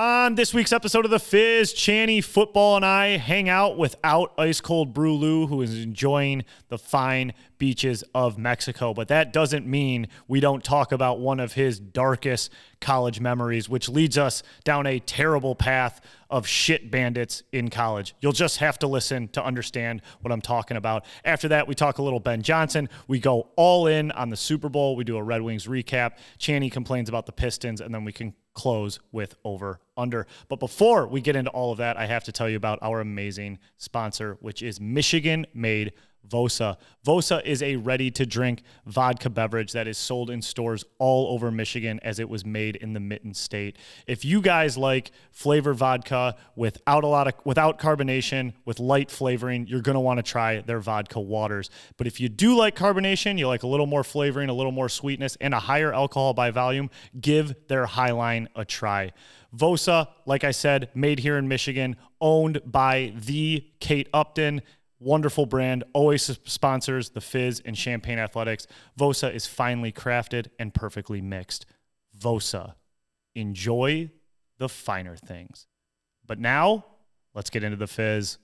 On this week's episode of The Fizz, Channy Football and I hang out without Ice Cold Brew Lou, who is enjoying the fine beaches of Mexico. But that doesn't mean we don't talk about one of his darkest college memories, which leads us down a terrible path of shit bandits in college. You'll just have to listen to understand what I'm talking about. After that, we talk a little Ben Johnson. We go all in on the Super Bowl. We do a Red Wings recap. Channy complains about the Pistons, and then we can close with over under. But before we get into all of that, I have to tell you about our amazing sponsor, which is Michigan made Vosa. Vosa is a ready to drink vodka beverage that is sold in stores all over Michigan as it was made in the Mitten State. If you guys like flavor vodka without a lot of without carbonation, with light flavoring, you're going to want to try their vodka waters. But if you do like carbonation, you like a little more flavoring, a little more sweetness and a higher alcohol by volume, give their Highline a try. Vosa, like I said, made here in Michigan, owned by the Kate Upton wonderful brand, always sponsors the Fizz and Champagne Athletics. Vosa is finely crafted and perfectly mixed. Vosa, enjoy the finer things. But now, let's get into the Fizz.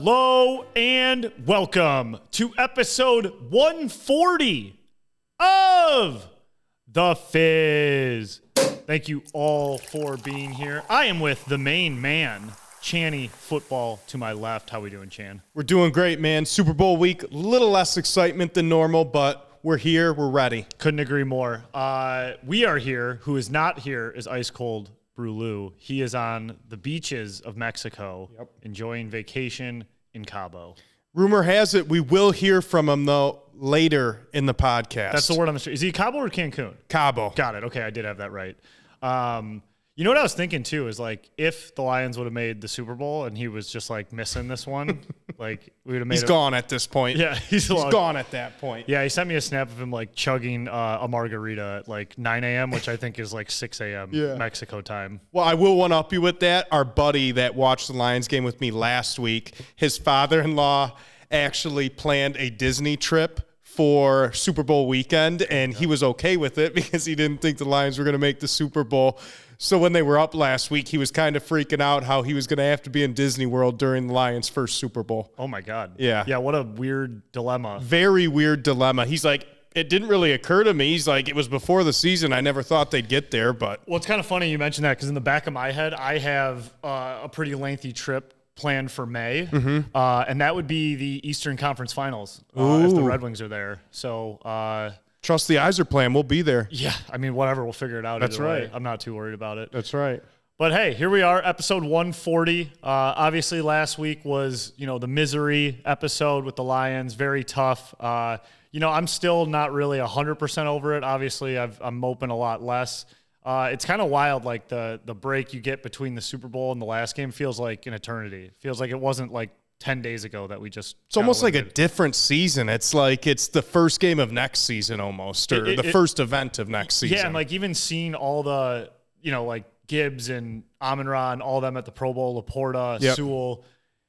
Hello and welcome to episode 140 of The Fizz. Thank you all for being here. I am with the main man, Channy Football to my left. How we doing, Chan? We're doing great, man. Super Bowl week, a little less excitement than normal, but we're here. We're ready. Couldn't agree more. Uh, we are here. Who is not here is Ice Cold Brew Lou. He is on the beaches of Mexico, Yep. enjoying vacation in Cabo. Rumor has it we will hear from him, though, later in the podcast. That's the word on the street. Is he Cabo or Cancun? Cabo. Got it. Okay, I did have that right. Um, you know what I was thinking too is like if the Lions would have made the Super Bowl and he was just like missing this one, like we would have made. He's it- gone at this point. Yeah, he's, He's long- gone at that point. Yeah, he sent me a snap of him like chugging uh, a margarita at like 9 a.m., which I think is like 6 a.m. Yeah. Mexico time. Well, I will one up you with that. Our buddy that watched the Lions game with me last week, his father in law actually planned a Disney trip for Super Bowl weekend, and he was okay with it because he didn't think the Lions were going to make the Super Bowl. So when they were up last week, he was kind of freaking out how he was going to have to be in Disney World during the Lions' first Super Bowl. Oh my God. Yeah. Yeah. What a weird dilemma. Very weird dilemma. He's like, it didn't really occur to me. He's like, it was before the season. I never thought they'd get there, but Well, it's kind of funny you mentioned that because in the back of my head, I have uh, a pretty lengthy trip planned for May, Mm-hmm. uh, and that would be the Eastern Conference Finals uh, if the Red Wings are there. So, uh, trust the Yzerplan. We'll be there. yeah, I mean, whatever, we'll figure it out. That's either way. right. I'm not too worried about it. That's right. But hey, here we are, episode 140. Uh, obviously, last week was you know the misery episode with the Lions, very tough. Uh, you know, I'm still not really 100% over it. Obviously, I've, I'm moping a lot less. Uh, it's kind of wild, like the the break you get between the Super Bowl and the last game feels like an eternity. It feels like it wasn't like 10 days ago that we just. It's almost like a different season. It's like it's the first game of next season almost, or It- it- the it- first event of next season. Yeah, and like even seeing all the, you know, like Gibbs and Amon Ra and all them at the Pro Bowl, LaPorta, Yep. Sewell.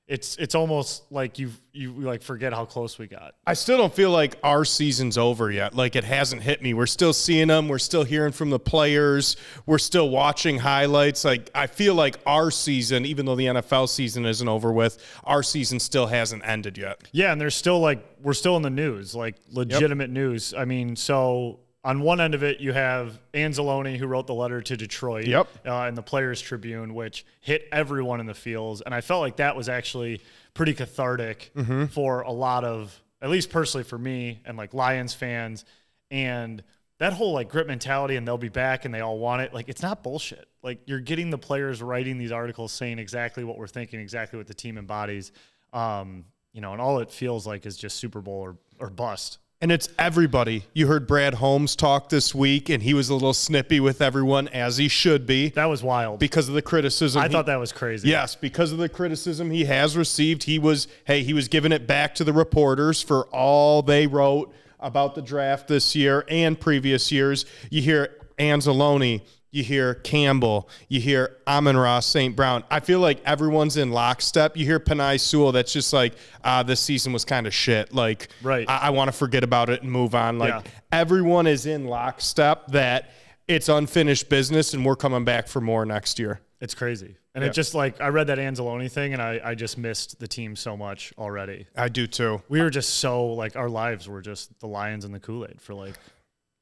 It's it's almost like you you like forget how close we got. I still don't feel like our season's over yet. Like it hasn't hit me. We're still seeing them. We're still hearing from the players. We're still watching highlights. Like I feel like our season, even though the NFL season isn't over with, our season still hasn't ended yet. Yeah, and there's still like we're still in the news, like legitimate news. I mean, so on one end of it, you have Anzalone who wrote the letter to Detroit, Yep. uh, in the Players Tribune, which hit everyone in the fields, and I felt like that was actually pretty cathartic Mm-hmm. for a lot of, at least personally for me and like Lions fans, and that whole like grit mentality and they'll be back and they all want it. Like it's not bullshit. Like you're getting the players writing these articles saying exactly what we're thinking, exactly what the team embodies. Um, you know, and all it feels like is just Super Bowl or, or bust. And it's everybody. You heard Brad Holmes talk this week, and he was a little snippy with everyone, as he should be, That was wild. because of the criticism. I he- thought that was crazy. Yes, because of the criticism he has received, he was hey, he was giving it back to the reporters for all they wrote about the draft this year and previous years. You hear Anzalone you hear Campbell, you hear Amon Ross, St. Brown. I feel like everyone's in lockstep. You hear Penei Sewell, that's just like, ah, this season was kind of shit. Like, Right. I, I want to forget about it and move on. Like, Yeah. everyone is in lockstep that it's unfinished business and we're coming back for more next year. It's crazy. And Yeah. it just like I read that Anzalone thing and I, I just missed the team so much already. I do too. We were just so like our lives were just the Lions and the Kool-Aid for like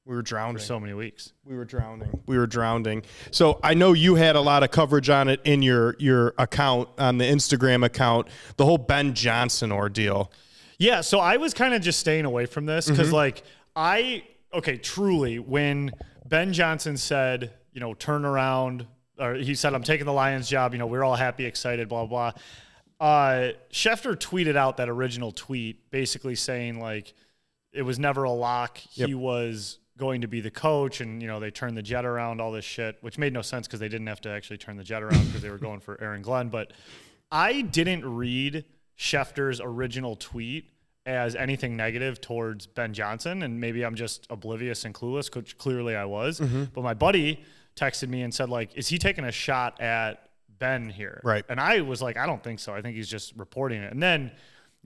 We were drowning. For so many weeks. We were drowning. We were drowning. So I know you had a lot of coverage on it in your your account on the Instagram account. The whole Ben Johnson ordeal. Yeah, so I was kind of just staying away from this because, like, I okay, truly, when Ben Johnson said, you know, turn around, or he said, I'm taking the Lions job, you know, we're all happy, excited, blah, blah. Uh, Schefter tweeted out that original tweet basically saying, like, it was never a lock. He was going to be the coach, and, you know, they turned the jet around, all this shit, which made no sense because they didn't have to actually turn the jet around because they were going for Aaron Glenn. But I didn't read Schefter's original tweet as anything negative towards Ben Johnson, and maybe I'm just oblivious and clueless, which clearly I was. Mm-hmm. But my buddy texted me and said, like, is he taking a shot at Ben here? Right. And I was like, I don't think so. I think he's just reporting it. And then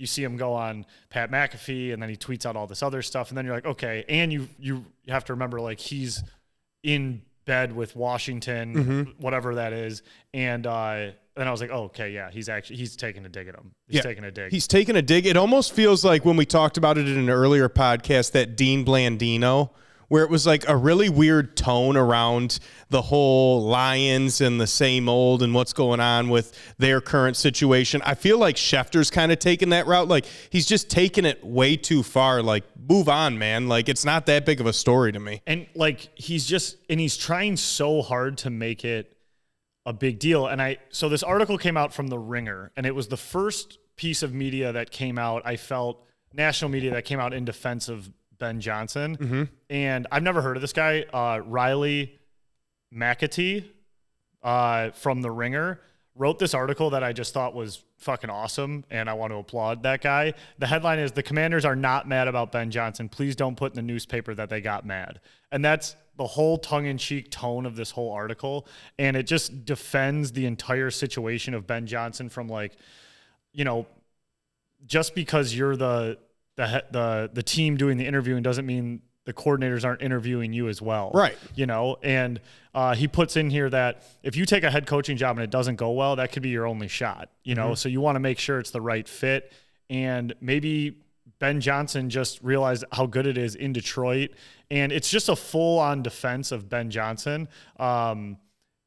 you see him go on Pat McAfee, and then he tweets out all this other stuff, and then you're like, okay. And you you have to remember, like, he's in bed with Washington, Mm-hmm. whatever that is, and uh, then I was like, oh, okay, yeah, he's actually he's taking a dig at him. He's Yeah. taking a dig. He's taking a dig. It almost feels like when we talked about it in an earlier podcast that Dean Blandino, where it was like a really weird tone around the whole Lions and the same old and what's going on with their current situation. I feel like Schefter's kind of taking that route. Like he's just taking it way too far. Like, move on, man. Like it's not that big of a story to me. and like he's just and he's trying so hard to make it a big deal and i so this article came out from the ringer and it was the first piece of media that came out i felt national media that came out in defense of ben johnson. And i've never heard of this guy. Uh, riley mcatee uh, from the ringer wrote this article that i just thought was fucking awesome and i want to applaud that guy. The headline is the commanders are not mad about ben johnson. Please don't put in the newspaper that they got mad. And that's the whole tongue-in-cheek tone of this whole article and it just defends the entire situation of ben johnson from like you know just because you're the the the the team doing the interviewing doesn't mean the coordinators aren't interviewing you as well. Right. You know, and uh, he puts in here that if you take a head coaching job and it doesn't go well, that could be your only shot. You know, so you want to make sure it's the right fit. And maybe Ben Johnson just realized how good it is in Detroit, and it's just a full on defense of Ben Johnson. Um,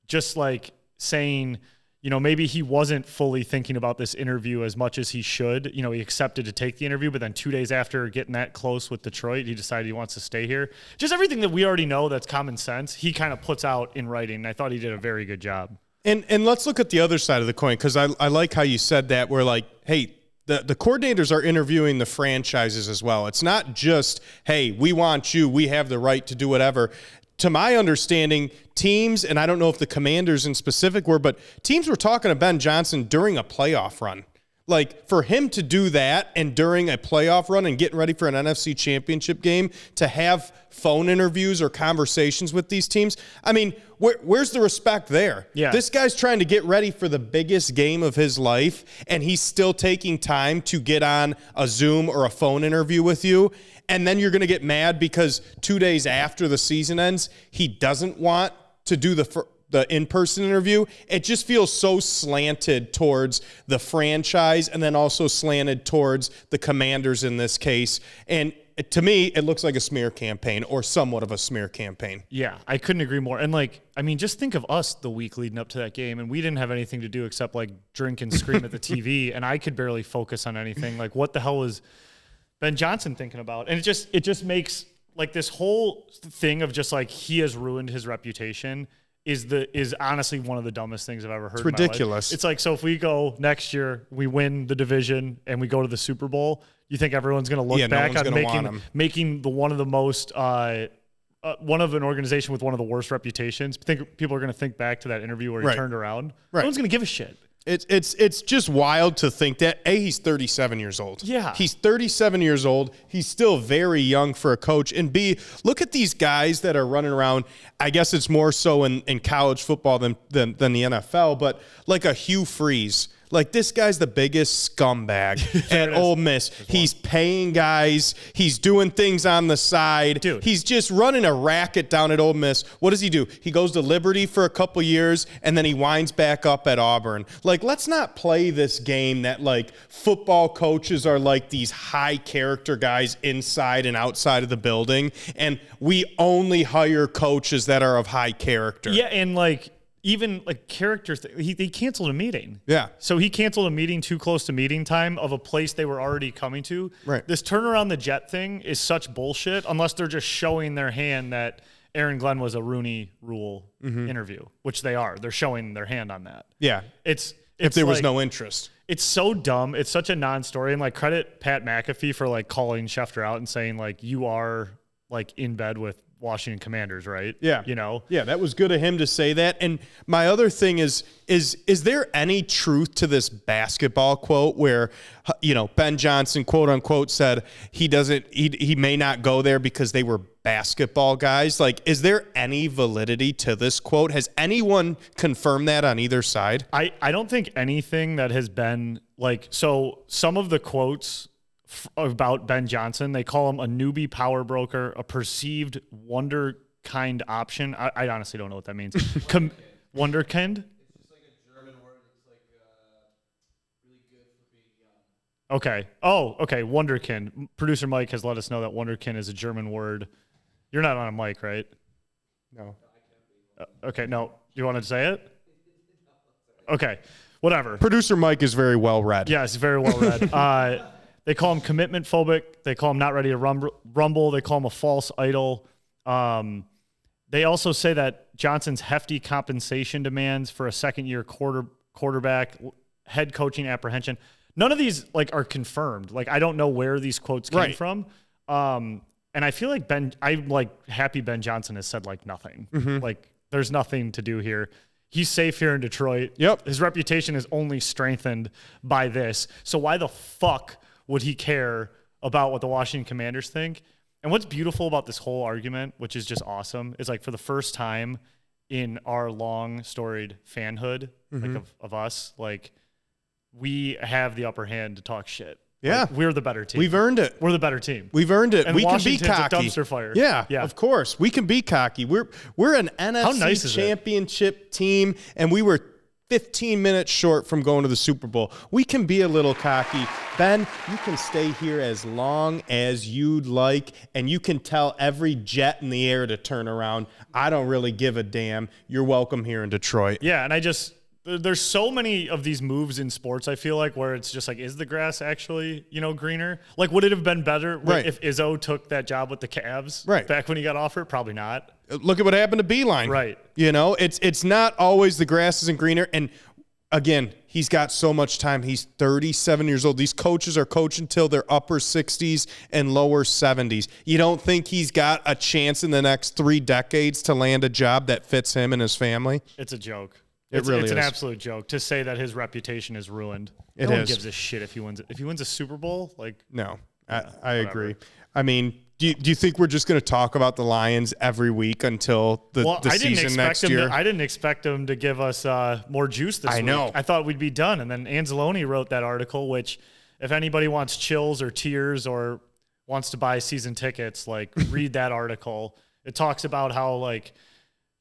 just like saying, you know, maybe he wasn't fully thinking about this interview as much as he should. You know, he accepted to take the interview, but then two days after getting that close with Detroit, he decided he wants to stay here. Just everything that we already know that's common sense, he kind of puts out in writing. I thought he did a very good job. And and let's look at the other side of the coin because I, I like how you said that. We're like, hey, the, the coordinators are interviewing the franchises as well. It's not just, hey, we want you, we have the right to do whatever. To my understanding, teams, and I don't know if the commanders in specific were, but teams were talking to Ben Johnson during a playoff run. Like for him to do that and during a playoff run and getting ready for an NFC championship game to have phone interviews or conversations with these teams, I mean, where, where's the respect there? Yeah. This guy's trying to get ready for the biggest game of his life, and he's still taking time to get on a Zoom or a phone interview with you. And then you're going to get mad because two days after the season ends, he doesn't want to do the fir- the in-person interview. It just feels so slanted towards the franchise, and then also slanted towards the Commanders in this case. And to me, it looks like a smear campaign or somewhat of a smear campaign. Yeah, I couldn't agree more. And like, I mean, just think of us the week leading up to that game, and we didn't have anything to do except like drink and scream at the TV, and I could barely focus on anything. Like, what the hell was Ben Johnson thinking about? And it just it just makes like this whole thing of just like he has ruined his reputation is the is honestly one of the dumbest things I've ever heard. life. ridiculous. It's like so if we go next year, we win the division and we go to the Super Bowl. You think everyone's going to look Yeah, back one's on making making the one of the most uh, uh, one of an organization with one of the worst reputations. Think people are going to think back to that interview where he Right. turned around. Right. No one's going to give a shit. It's it's it's just wild to think that a he's 37 years old. Yeah. he's 37 years old. He's still very young for a coach. And b look at these guys that are running around. I guess it's more so in, in college football than, than than the NFL. But like a Hugh Freeze, like this guy's the biggest scumbag at Ole Miss. He's paying guys. He's doing things on the side. Dude. He's just running a racket down at Ole Miss. What does he do? He goes to Liberty for a couple years and then he winds back up at Auburn. Like, let's not play this game that like football coaches are like these high character guys inside and outside of the building, and we only hire coaches that are of high character. Yeah, and like even like characters, he, he canceled a meeting. Yeah. So he canceled a meeting too close to meeting time of a place they were already coming to. Right. This turnaround the jet thing is such bullshit unless they're just showing their hand that Aaron Glenn was a Rooney Rule Mm-hmm. interview, which they are. They're showing their hand on that. Yeah. It's If it's there was no interest. it's so dumb. It's such a non-story, and like credit Pat McAfee for like calling Schefter out and saying like you are like in bed with Washington Commanders, right? Yeah. you know. Yeah, that was good of him to say that. And my other thing is is is there any truth to this basketball quote where you know, Ben Johnson quote unquote said he doesn't he he may not go there because they were basketball guys? Like is there any validity to this quote? Has anyone confirmed that on either side? I, I don't think anything that has been like so some of the quotes f- about Ben Johnson. They call him a newbie power broker a perceived wonder kind option. I, I honestly don't know what that means. Com- wunderkind? Okay. Oh okay. Wunderkind. Producer Mike has let us know that wunderkind is a German word. You're not on a mic right? No. Uh, okay. No. You want to say it? Okay. Whatever. Producer Mike is very well read. Yes, very well read. uh, they call him commitment phobic. They call him not ready to rumble. They call him a false idol. Um, they also say that Johnson's hefty compensation demands for a second year quarter quarterback, head coaching apprehension. None of these like are confirmed. Like I don't know where these quotes came Right. from. Um, and I feel like Ben, I'm like happy Ben Johnson has said like nothing. Mm-hmm. Like there's nothing to do here. He's safe here in Detroit. Yep. His reputation is only strengthened by this. So why the fuck would he care about what the Washington Commanders think? And what's beautiful about this whole argument, which is just awesome, is like for the first time in our long storied fanhood, Mm-hmm. like of, of us, like we have the upper hand to talk shit. Yeah. Like, we're the better team. We've earned it. we're the better team. We've earned it. And we can Washington's be a cocky. dumpster fire. Yeah, Yeah. of course. We can be cocky. We're we're an NFC nice is it? championship team, and we were 15 minutes short from going to the Super Bowl. We can be a little cocky. Ben, you can stay here as long as you'd like, and you can tell every jet in the air to turn around. I don't really give a damn. You're welcome here in Detroit. Yeah, and I just there's so many of these moves in sports. I feel like where it's just like, is the grass actually you know greener? Like, would it have been better Right. if Izzo took that job with the Cavs Right. back when he got offered? Probably not. Uh, look at what happened to Beilein. Right. You know, it's it's not always the grass isn't greener. And again, he's got so much time. He's 37 years old. These coaches are coaching till their upper 60s and lower 70s. You don't think he's got a chance in the next three decades to land a job that fits him and his family? It's a joke. It it's, really it's an absolute joke to say that his reputation is ruined. It no one gives a shit if he wins. If he wins a Super Bowl, like No, I, I agree. I mean, do you, do you think we're just going to talk about the Lions every week until the, well, the I didn't season expect next him. year? To, I didn't expect him to give us uh, more juice this I week. know. I thought we'd be done, and then Anzalone wrote that article. Which, if anybody wants chills or tears or wants to buy season tickets, like read that article. It talks about how like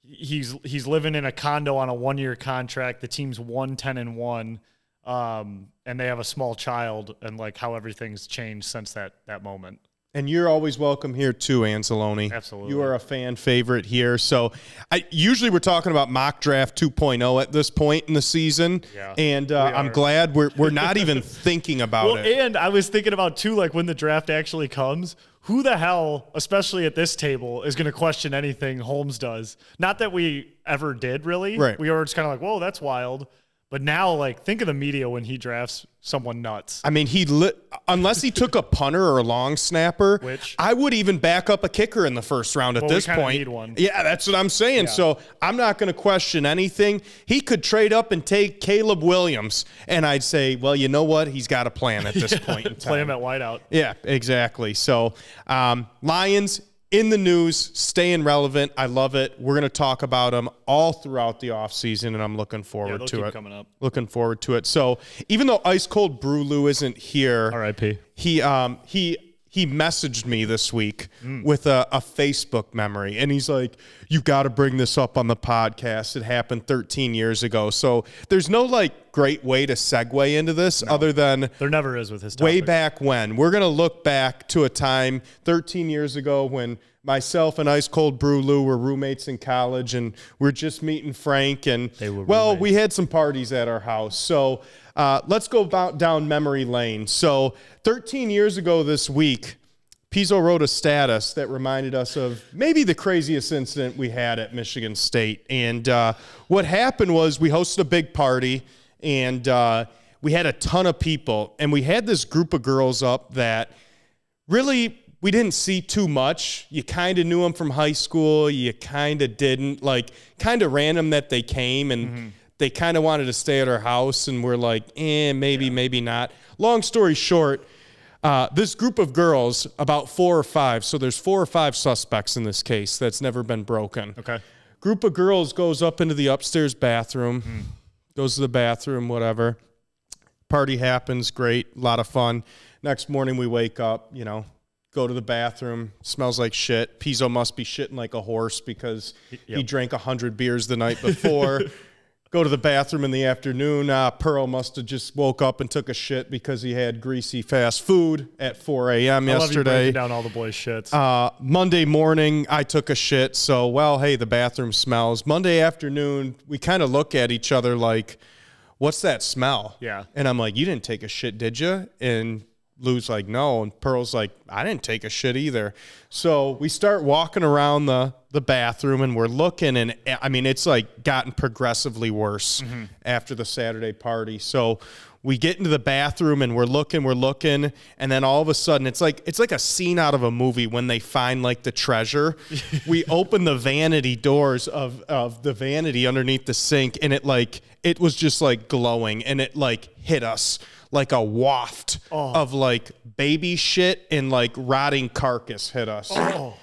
he's he's living in a condo on a one year contract. The team's one ten and one, um, and they have a small child, and like how everything's changed since that that moment. And you're always welcome here too, Anzalone. Absolutely. You are a fan favorite here. So I usually we're talking about mock draft 2.0 at this point in the season. Yeah, and uh, I'm glad we're we're not even thinking about Well, it. and I was thinking about too, like when the draft actually comes, who the hell, especially at this table, is going to question anything Holmes does? Not that we ever did, really. Right. We were just kind of like, "Whoa, that's wild," But now, like, think of the media when he drafts someone nuts. I mean, he li- unless he took a punter or a long snapper, Which- I would even back up a kicker in the first round at Well, this point. Yeah, that's what I'm saying. Yeah. So I'm not going to question anything. He could trade up and take Caleb Williams, and I'd say, well, you know what? He's got a plan at this point in time. Play him at wideout. Yeah, exactly. So, um, Lions in the news, staying relevant. I love it. We're going to talk about them all throughout the offseason, and I'm looking forward they'll to it. coming up. Looking forward to it. So, even though Ice Cold Brew Lou isn't here, R.I.P. he um he he messaged me this week with a, a Facebook memory, and he's like, "You got to bring this up on the podcast. It happened 13 years ago." So there's no like great way to segue into this other than There never is with his way back when. We're gonna look back to a time 13 years ago when myself and Ice Cold Brew Lou were roommates in college, and we're just meeting Frank. And were well, we had some parties at our house. So uh, let's go about down memory lane. So 13 years ago this week. Pizzo wrote a status that reminded us of maybe the craziest incident we had at Michigan State. And uh, what happened was we hosted a big party, and uh, we had a ton of people, and we had this group of girls up that really we didn't see too much. You kind of knew them from high school, you kind of didn't. Like, kind of random that they came and they kind of wanted to stay at our house, and we're like, eh, maybe, maybe not. Long story short, uh, this group of girls, about four or five, so there's four or five suspects in this case that's never been broken. Okay. Group of girls goes up into the upstairs bathroom, goes to the bathroom, whatever. Party happens, great, a lot of fun. Next morning we wake up, you know, go to the bathroom, smells like shit. Pizzo must be shitting like a horse because he drank a hundred beers the night before. go to the bathroom in the afternoon. Uh, Pearl must have just woke up and took a shit because he had greasy fast food at 4 a.m. I love you yesterday. breaking down all the boys' shits. Uh, Monday morning, I took a shit. So, well, hey, the bathroom smells. Monday afternoon, we kind of look at each other like, what's that smell? Yeah. And I'm like, you didn't take a shit, did you? And Lou's like, no. And Pearl's like, I didn't take a shit either. So we start walking around the, the bathroom and we're looking. And eh, I mean, it's like gotten progressively worse mm-hmm. after the Saturday party. So we get into the bathroom and we're looking, we're looking, and then all of a sudden it's like it's like a scene out of a movie when they find like the treasure. we open the vanity doors of of the vanity underneath the sink, and it like it was just like glowing, and it like hit us like a waft oh. of like baby shit and like rotting carcass hit us. Oh.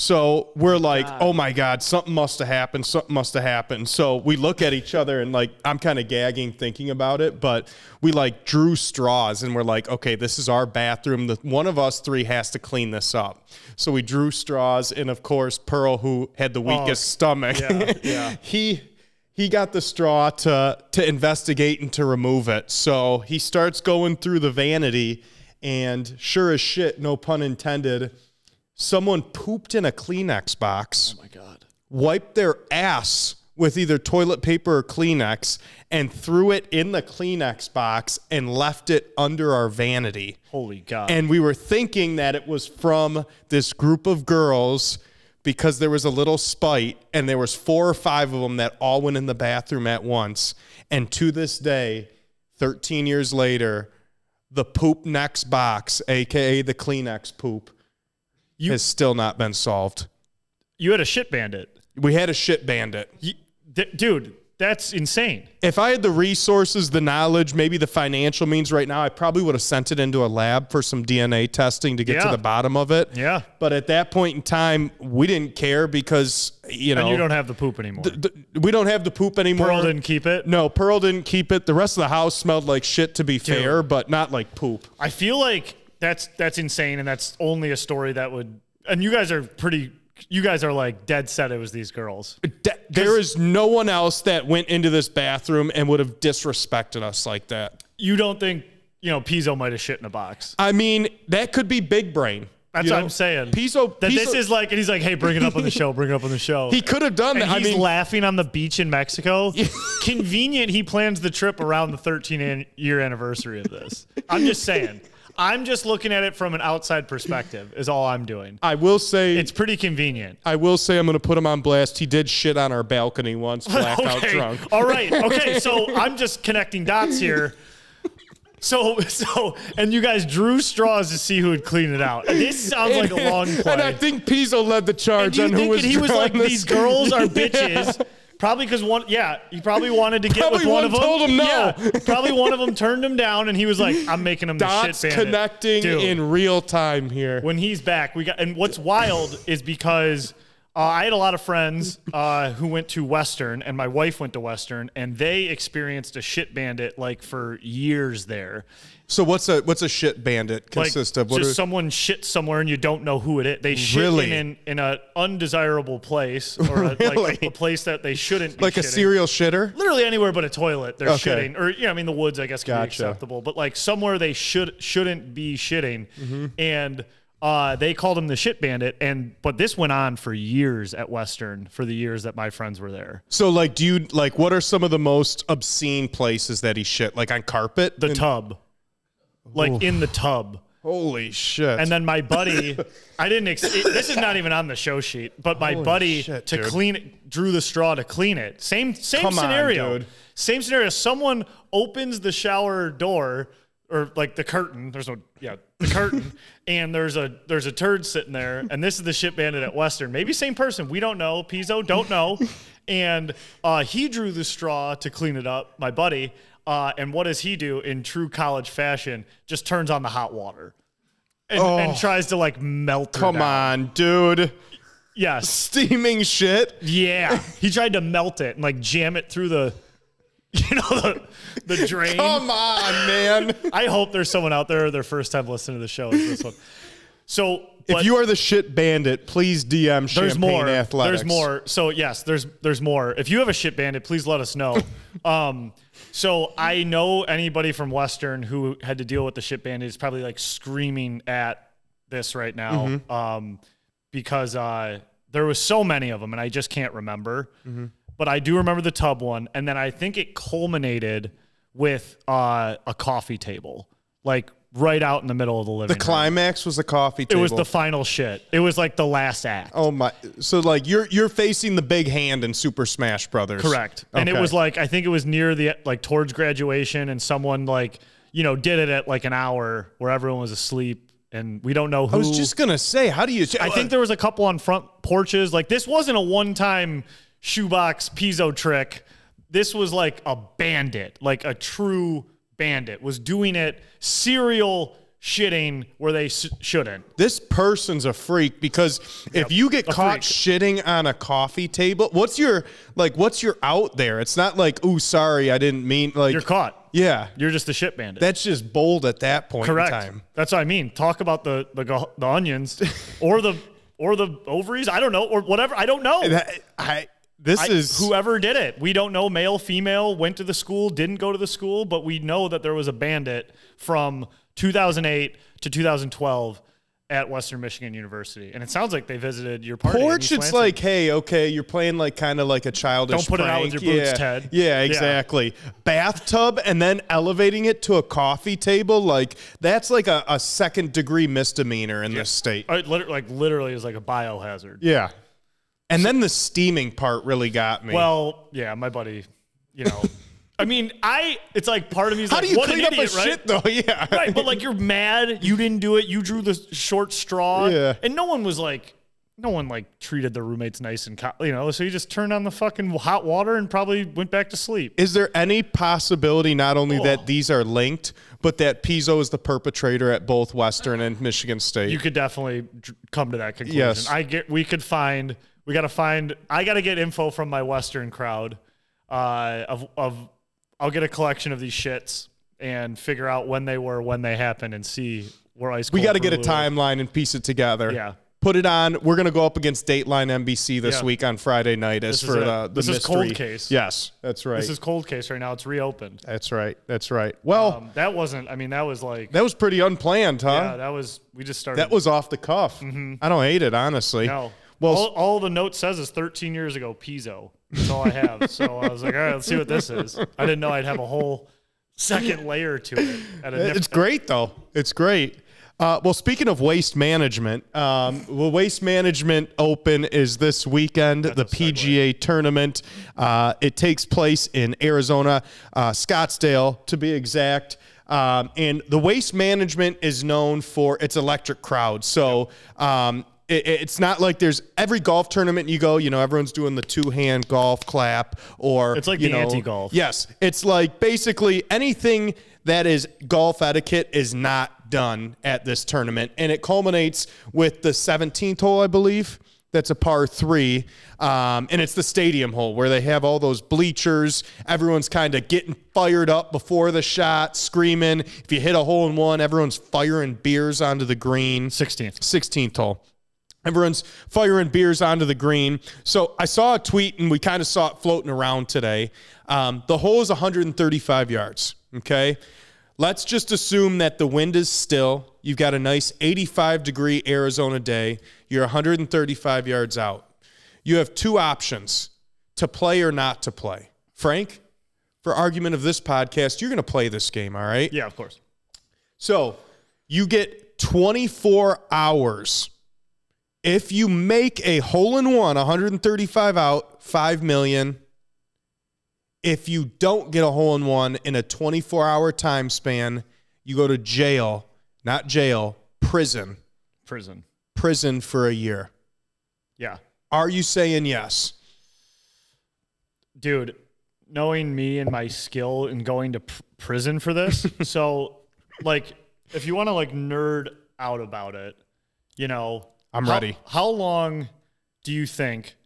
So we're like, oh my God, something must have happened. Something must have happened. So we look at each other and like, I'm kind of gagging thinking about it, but we like drew straws and we're like, okay, this is our bathroom. The, one of us three has to clean this up. So we drew straws. And of course, Pearl, who had the oh, weakest stomach, yeah, yeah. he he got the straw to to investigate and to remove it. So he starts going through the vanity, and sure as shit, no pun intended, someone pooped in a Kleenex box, oh my god. wiped their ass with either toilet paper or Kleenex, and threw it in the Kleenex box and left it under our vanity. Holy god. And we were thinking that it was from this group of girls because there was a little spite and there was four or five of them that all went in the bathroom at once. And to this day, 13 years later, the poop next box, aka the Kleenex poop, You- has still not been solved. you had a shit bandit. We had a shit bandit. You, d- dude, that's insane. If I had the resources, the knowledge, maybe the financial means right now, I probably would have sent it into a lab for some DNA testing to get Yeah. to the bottom of it. Yeah. But at that point in time, we didn't care because you know And you don't have the poop anymore. th- we don't have the poop anymore. Pearl didn't keep it. No, Pearl didn't keep it. The rest of the house smelled like shit. To be fair, but not like poop. I feel like that's that's insane, and that's only a story that would. And you guys are pretty. You guys are like dead set. It was these girls. There is no one else that went into this bathroom and would have disrespected us like that. You don't think you know Pizzo might have shit in a box? I mean, that could be big brain. That's You what know? I'm saying. Pizzo, that Pizzo- this is like, and he's like, "Hey, bring it up on the show. Bring it up on the show." he could have done and that. I he's mean, laughing on the beach in Mexico. Convenient. He plans the trip around the 13 an- year anniversary of this. I'm just saying. I'm just looking at it from an outside perspective. Is all I'm doing. I will say It's pretty convenient. I will say I'm going to put him on blast. He did shit on our balcony once, blackout okay. drunk. All right. Okay. So I'm just connecting dots here. So so and you guys drew straws to see who would clean it out. This sounds like a long play. And I think Pizzo led the And charge on who was he was like the these girls are Yeah. Probably because one, yeah, he probably wanted to get with one one of them. told him no. Yeah, probably one of them turned him down, and he was like, "I'm making him the shit bandit." connecting Dude, in real time here. when he's back. We got and what's wild is because uh, I had a lot of friends uh, who went to Western, and my wife went to Western, and they experienced a shit bandit like for years there. So what's a what's a shit bandit Like consist of? What just are- someone shit somewhere and you don't know who it is. They shit Really? in an in a undesirable place or a, Really? like a, a place that they shouldn't. Be like a serial shitter? Literally anywhere but a toilet, they're Okay. shitting. Or yeah, I mean the woods, I guess, can Gotcha. be acceptable, but like somewhere they should shouldn't be shitting, Mm-hmm. and uh, they called him the shit bandit. And but this went on for years at Western for the years that my friends were there. So like, do you like what are some of the most obscene places that he shit? Like on carpet? The And- tub, like in the tub. Holy shit! And then my buddy, I didn't. Ex- it- this is not even on the show sheet, but my buddy shit, to dude. clean it drew the straw to clean it. Same same Come on, scenario. dude. Same scenario. Someone opens the shower door or like the curtain. There's no yeah the curtain, and there's a there's a turd sitting there, and this is the shit bandit at Western. Maybe same person. We don't know. Pizzo don't know. And uh, he drew the straw to clean it up. My buddy. Uh, and what does he do in true college fashion? Just turns on the hot water and, and tries to like melt Oh. Come down. on, dude. Yes. Steaming shit. Yeah. he tried to melt it and like jam it through the, you know, the, the drain. Come on, man. I hope there's someone out there their first time listening to the show is this one. So, if you are the shit bandit, please DM there's Champagne more. Athletics. There's more. So yes, there's there's more. If you have a shit bandit, please let us know. um, so I know anybody from Western who had to deal with the shit bandit is probably like screaming at this right now, Mm-hmm. um, because uh, there was so many of them, and I just can't remember. Mm-hmm. But I do remember the tub one, and then I think it culminated with uh, a coffee table, like right out in the middle of the living The room. climax was the coffee table. It was the final shit. It was like the last act. Oh my! So like you're you're facing the big hand in Super Smash Brothers. Correct. And it was like I think it was near the like towards graduation, and someone like you know did it at like an hour where everyone was asleep, and we don't know who. I was just gonna say, how do you? I think there was a couple on front porches. Like this wasn't a one-time shoebox Pizzo trick. This was like a bandit, like a true bandit, was doing it serial shitting where they s- shouldn't. this person's a freak because if you get caught freak. shitting on a coffee table, what's your like? What's your out there? It's not like, oh, sorry, I didn't mean like. You're caught. Yeah, You're just a shit bandit. that's just bold at that point Correct. in time. That's what I mean. Talk about the the, the onions or the or the ovaries. I don't know or whatever. I don't know. That, I this I- is whoever did it. We don't know male, female, went to the school, didn't go to the school, but we know that there was a bandit from 2008 to 2012 at Western Michigan University. And it sounds like they visited your party. Porch, it's Lansing. like, hey, okay, you're playing like kind of like a childish. Don't put it out with your boots, yeah. Ted. Yeah, Yeah. exactly. Bathtub and then elevating it to a coffee table, like that's like a, a second degree misdemeanor in this state. Uh, lit- like literally is like a biohazard. Yeah. And then the steaming part really got me. Well, yeah, my buddy, you know. I mean, I it's like part of me is how like, do you what clean an up idiot, a right? shit though? Yeah. right, but like you're mad, you didn't do it, you drew the short straw, Yeah. and no one was like, no one like treated their roommates nice and you know, so you just turned on the fucking hot water and probably went back to sleep. Is there any possibility not only Oh. that these are linked, but that Pizzo is the perpetrator at both Western and Michigan State? You could definitely come to that conclusion. Yes. I get we could find we got to find I got to get info from my western crowd uh of of I'll get a collection of these shits and figure out when they were, when they happened and see where ice we got to get a timeline and piece it together. Yeah. Put it on. We're gonna go up against Dateline NBC this Yeah. week on Friday night as This is for the, the This is cold case. Yes, that's right. This is cold case right now. It's reopened. that's right. That's right. Well, Um, that wasn't. I mean, that was like. that was pretty unplanned, huh? yeah, that was. We just started. that was off the cuff. I don't hate it, honestly. no. Well, all, all the note says is 13 years ago, Pizzo. That's all I have. so I was like, all right, let's see what this is. I didn't know I'd have a whole second layer to it. At a It's great though. It's great. Uh, well, speaking of waste management, um, well, Waste Management Open is this weekend, the PGA tournament. Uh, it takes place in Arizona, uh, Scottsdale to be exact. Um, and the Waste Management is known for its electric crowd. So um, it, it's not like there's every golf tournament you go, you know, everyone's doing the two hand golf clap or It's like you the know, anti-golf. Yes, it's like basically anything that is golf etiquette is not done at this tournament, and it culminates with the 17th hole, I believe. That's a par three, um, and it's the stadium hole where they have all those bleachers. Everyone's kind of getting fired up before the shot, screaming. If you hit a hole in one, everyone's firing beers onto the green. 16th. 16th hole. Everyone's firing beers onto the green. So I saw a tweet and we kind of saw it floating around today. Um, the hole is 135 yards. Okay. Let's just assume that the wind is still. You've got a nice 85 degree Arizona day. You're 135 yards out. You have two options to play or not to play. Frank, for argument of this podcast, you're going to play this game, all right? Yeah, of course. So you get 24 hours. If you make a hole in one, 135 out, 5 million. If you don't get a hole in one in a 24 hour time span, you go to jail, not jail, prison, Prison. prison for a year. Yeah. Are you saying yes? dude knowing me and my skill in going to pr- prison for this so like if you want to like nerd out about it you know I'm how- ready. how long do you think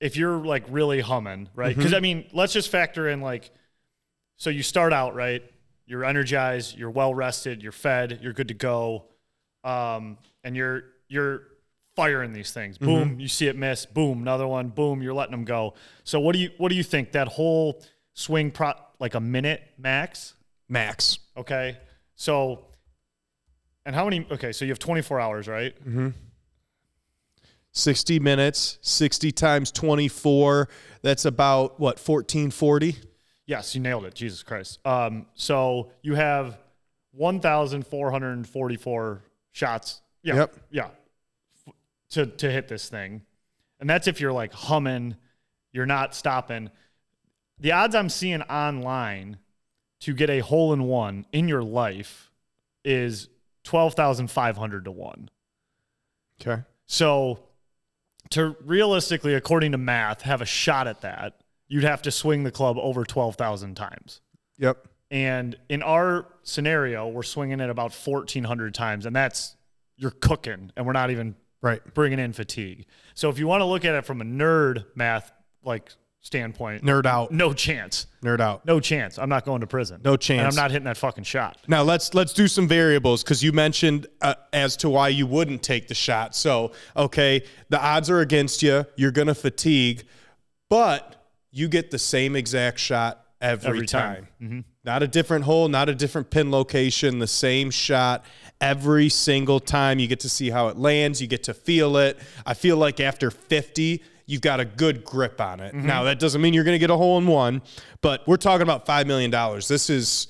if you're like really humming right? Mm-hmm. Because i mean let's just factor in like so you start out right? You're energized you're well rested you're fed you're good to go um, and you're you're firing these things. Mm-hmm. Boom you see it miss. Boom another one. Boom you're letting them go. So what do you what do you think? That whole swing pro like a minute max? Max. okay. So and how many okay so you have 24 hours right mm-hmm. 60 minutes, 60 times 24. That's about what, 1440? Yes, you nailed it. Jesus Christ. Um, so you have 1,444 shots. Yeah. Yep. Yeah. To, to hit this thing. And that's if you're like humming, you're not stopping. The odds I'm seeing online to get a hole in one in your life is 12,500 to one. Okay. So, to realistically, according to math, have a shot at that, you'd have to swing the club over 12,000 times. Yep. And in our scenario, we're swinging it about 1,400 times, and that's you're cooking, and we're not even Right. bringing in fatigue. So, if you want to look at it from a nerd math like standpoint, Nerd out. no chance, Nerd out. no chance. I'm not going to prison. No and chance. I'm not hitting that fucking shot. Now let's let's do some variables because you mentioned uh, as to why you wouldn't take the shot. So okay, the odds are against you. You're gonna fatigue, but you get the same exact shot every, Every time. time. Not a different hole, not a different pin location. The same shot every single time. You get to see how it lands. You get to feel it. I feel like after 50. You've got a good grip on it. Now that doesn't mean you're going to get a hole in one, but we're talking about five million dollars. This is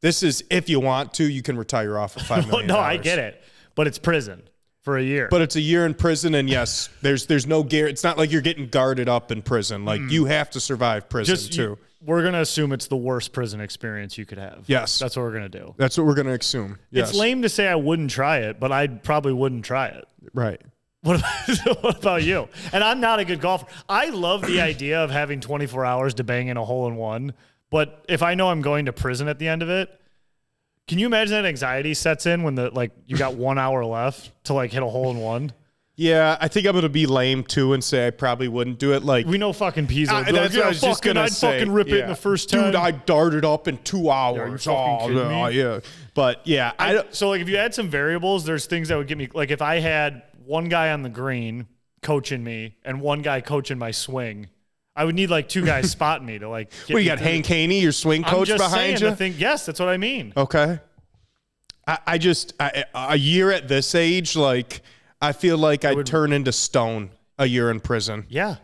this is if you want to, you can retire off of five million. no, I get it, but it's prison for a year. But it's a year in prison, and yes, there's there's no gear. It's not like you're getting guarded up in prison. Like you have to survive prison Mm. just too. you- we're gonna assume it's the worst prison experience you could have. Yes. that's what we're gonna do. That's what we're going to assume. Yes. It's lame to say I wouldn't try it, but I probably wouldn't try it. right? What about, what about you? And I'm not a good golfer. I love the idea of having 24 hours to bang in a hole in one, but if I know I'm going to prison at the end of it, can you imagine that anxiety sets in when the like you got one hour left to like hit a hole in one? Yeah, I think I'm going to be lame too and say I probably wouldn't do it. Like We know fucking Pizzo. I- that's what I was just gonna I'd say. fucking rip it in the first time. Dude, I darted up in two hours. fucking oh, yeah, yeah. But yeah, I, I, so like if you add some variables, there's things that would get me like if I had one guy on the green coaching me and one guy coaching my swing, I would need like two guys spotting me to like. Get What, you got through. Hank Haney, your swing I'm coach just behind you? the thing. Yes, that's what I mean. Okay. I, I just I, a year at this age, like I feel like I'd turn into stone a year in prison. Yeah,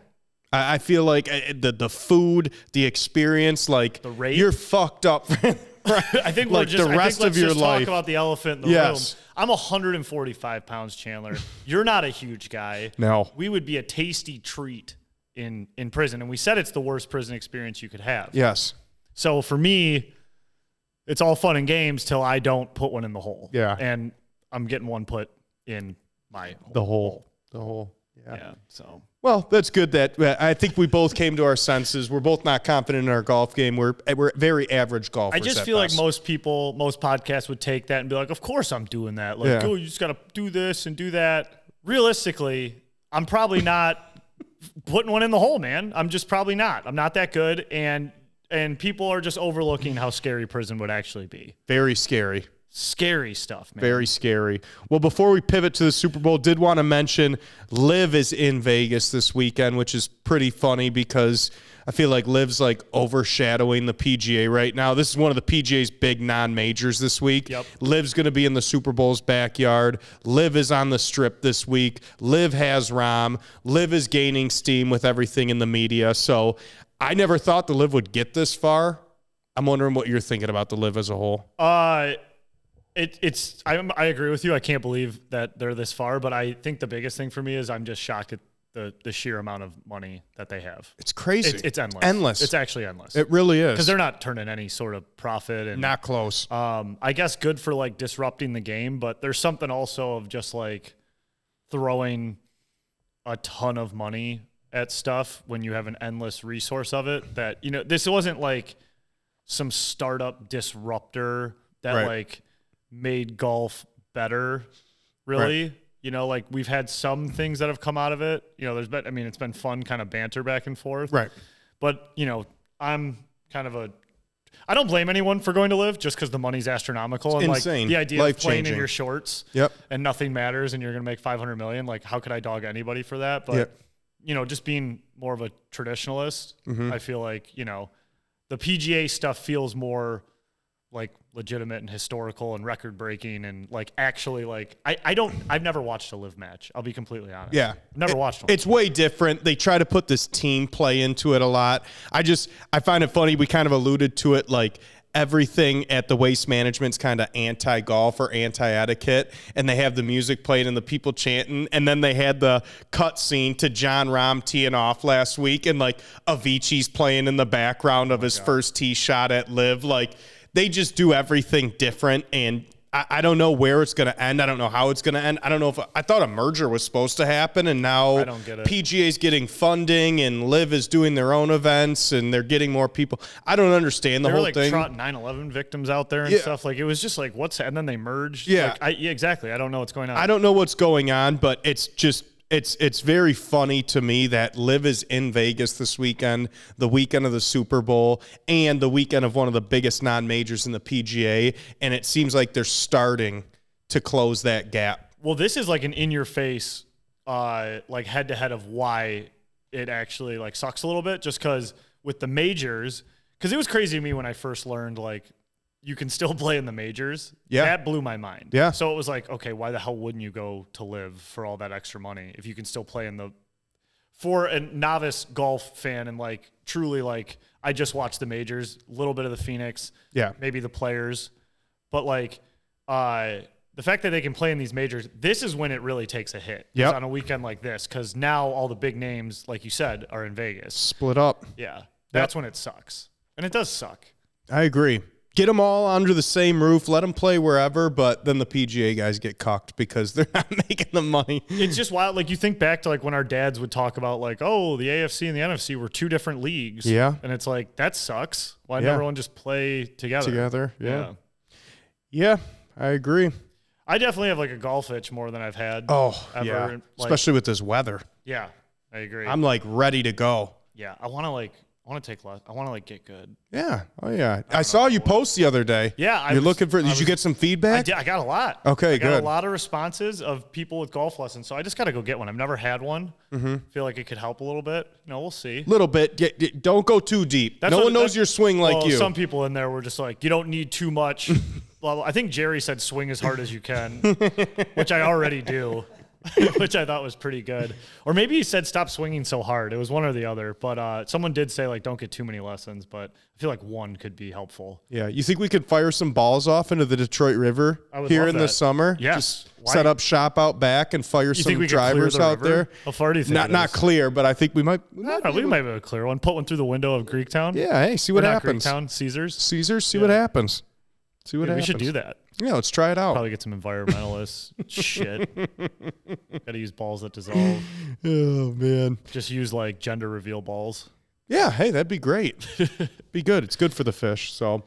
I, I feel like uh, the the food, the experience, like The rate? you're fucked up I think we're just the I rest think let's of your just life. Talk about the elephant in the Yes. room. I'm 145 pounds, Chandler. You're not a huge guy. No. we would be a tasty treat in in prison, and we said it's the worst prison experience you could have. Yes. So for me, it's all fun and games till I don't put one in the hole. Yeah. and I'm getting one put in my The whole. The whole. Yeah. Yeah. So Well, that's good. That uh, I think we both came to our senses. We're both not confident in our golf game. We're we're very average golfers. I just feel best. like most people, most podcasts would take that and be like, "Of course I'm doing that." Like, Yeah. oh, you just got to do this and do that. Realistically, I'm probably not putting one in the hole, man. I'm just probably not. I'm not that good, and and people are just overlooking how scary prison would actually be. very scary. Scary stuff, man. Very scary. Well, before we pivot to the Super Bowl, did want to mention LIV is in Vegas this weekend, which is pretty funny because I feel like LIV's like overshadowing the PGA right now. This is one of the PGA's big non-majors this week. Yep. LIV's going to be in the Super Bowl's backyard. LIV is on the strip this week. LIV has Rahm. LIV is gaining steam with everything in the media. So I never thought the LIV would get this far. I'm wondering what you're thinking about the LIV as a whole. Uh, it, it's I, I agree with you. I can't believe that they're this far, but I think the biggest thing for me is I'm just shocked at the the sheer amount of money that they have. It's crazy. It's, it's endless. Endless. It's actually endless. It really is. because they're not turning any sort of profit and not close. um i guess good for like disrupting the game but there's something also of just like throwing a ton of money at stuff when you have an endless resource of it that you know this wasn't like some startup disruptor that Right. like made golf better really you know like we've had some things that have come out of it you know there's been i mean it's been fun kind of banter back and forth Right. but you know, I'm kind of a. I don't blame anyone for going to LIV just because the money's astronomical and insane. like the idea of playing in your shorts. Yep. And nothing matters, and you're gonna make 500 million. Like, how could I dog anybody for that? But Yep. you know, just being more of a traditionalist, Mm-hmm. I feel like you know, the PGA stuff feels more like legitimate and historical and record breaking and like actually like I, I don't I've never watched a LIV match. I'll be completely honest. Yeah. I've never It- watched one. It's way different. They try to put this team play into it a lot. I just I find it funny. We kind of alluded to it like everything at the waste management's kind of anti-golf or anti-etiquette and they have the music playing and the people chanting and then they had the cut scene to Jon Rahm teeing off last week and like Avicii's playing in the background of oh his first tee shot at LIV like they just do everything different and I, I don't know where it's going to end. I don't know how it's going to end. I don't know if I thought a merger was supposed to happen, and now I don't get it. PGA's getting funding, and LIV is doing their own events, and they're getting more people. I don't understand the whole thing. They were whole like thing. trotting 9/11 victims out there and Yeah. stuff. Like it was just like what's and then they merged. Yeah. Like, I, yeah, exactly. I don't know what's going on. I don't know what's going on, but it's just it's it's very funny to me that LIV is in Vegas this weekend, the weekend of the Super Bowl, and the weekend of one of the biggest non-majors in the PGA, and it seems like they're starting to close that gap. Well, this is like an in your face, uh, like head to head of why it actually like sucks a little bit. Just because with the majors, because it was crazy to me when I first learned like you can still play in the majors. Yeah. that blew my mind. Yeah. So it was like, okay, why the hell wouldn't you go to LIV for all that extra money if you can still play in the for a novice golf fan and like truly like I just watched the majors, a little bit of the Phoenix, Yeah. maybe the players, but like uh the fact that they can play in these majors, this is when it really takes a hit. Yeah. On a weekend like this because now all the big names, like you said, are in Vegas. Split up. Yeah, that's when it sucks, and it does suck. I agree. Get them all under the same roof. Let them play wherever, but then the PGA guys get cocked because they're not making the money. It's just wild. Like you think back to like when our dads would talk about like, oh, the AFC and the NFC were two different leagues. Yeah. and it's like that sucks. Why Yeah. everyone just play together? Together, yeah. yeah. Yeah, I agree. I definitely have like a golf itch more than I've had. Oh, ever. yeah. Like, Especially with this weather. yeah, I agree. I'm like ready to go. yeah, I want to like, I want to take less. I want to like get good. Yeah. Oh, yeah. I, saw you post the other day. Yeah, I You're was- looking for, I did you get some I feedback? did. I got a lot. Okay, I got good. a lot of responses of people with golf lessons. So I just got to go get one. I've never had one. Mm-hmm. Feel like it could help a little bit. No, we'll see. Little bit. Get- get- don't go too deep. That's no what- one knows your swing like well, you. Some people in there were just like, you don't need too much. blah, blah. I think Jerry said swing as hard as you can, which I already do. which I thought was pretty good. Or maybe he said stop swinging so hard. It was one or the other. But uh, someone did say like don't get too many lessons. But I feel like one could be helpful. Yeah, you think we could fire some balls off into the Detroit River here in the summer? Yes. Just Why- set up shop out back and fire You some think we could clear drivers the out river? there. How far do you think? Not not clear, but I think we might. We might know, we might have a clear one. Put one through the window of Greektown. yeah, hey, see Or what not happens. Greektown, Caesars. Caesars, see what happens. See what Dude, we should do that. Yeah, let's try it out. Probably get some environmentalists. Shit. Got to use balls that dissolve. Oh man. Just use like gender reveal balls. Yeah, hey, that'd be great. be good. It's good for the fish. So,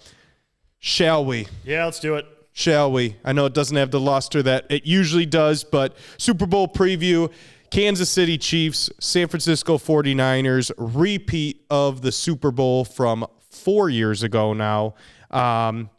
shall we? Yeah, let's do it. Shall we? I know it doesn't have the luster that it usually does, but Super Bowl preview Kansas City Chiefs, San Francisco 49ers, repeat of the Super Bowl from four years ago now. Um,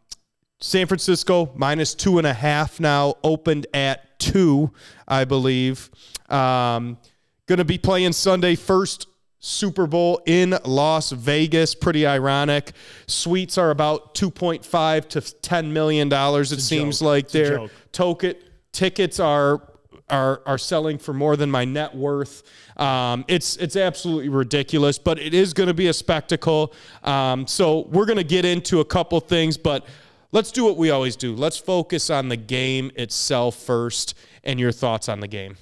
San Francisco minus two and a half now, opened at two, I believe. Um, going to be playing Sunday first Super Bowl in Las Vegas. Pretty ironic. Suites are about 2.5 to 10 million dollars. It seems joke. like It's a they're joke. token tickets are are are selling for more than my net worth. Um, it's it's absolutely ridiculous, but it is going to be a spectacle. Um, so we're going to get into a couple things, but let's do what we always do. Let's focus on the game itself first, and your thoughts on the game.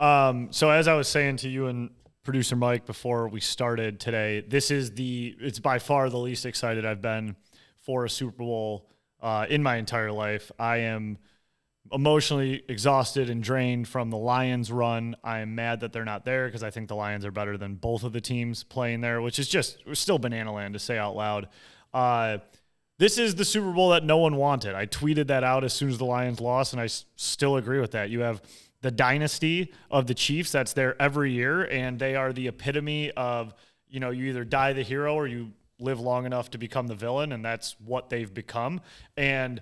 Um, so as I was saying to you and producer Mike before we started today, this is the it's by far the least excited I've been for a Super Bowl uh, in my entire life. I am emotionally exhausted and drained from the Lions run. I am mad that they're not there because I think the Lions are better than both of the teams playing there, which is just still banana land to say out loud. Uh, this is the Super Bowl that no one wanted. I tweeted that out as soon as the Lions lost, and I s- still agree with that. You have the dynasty of the Chiefs that's there every year, and they are the epitome of, you know, you either die the hero or you live long enough to become the villain, and that's what they've become. And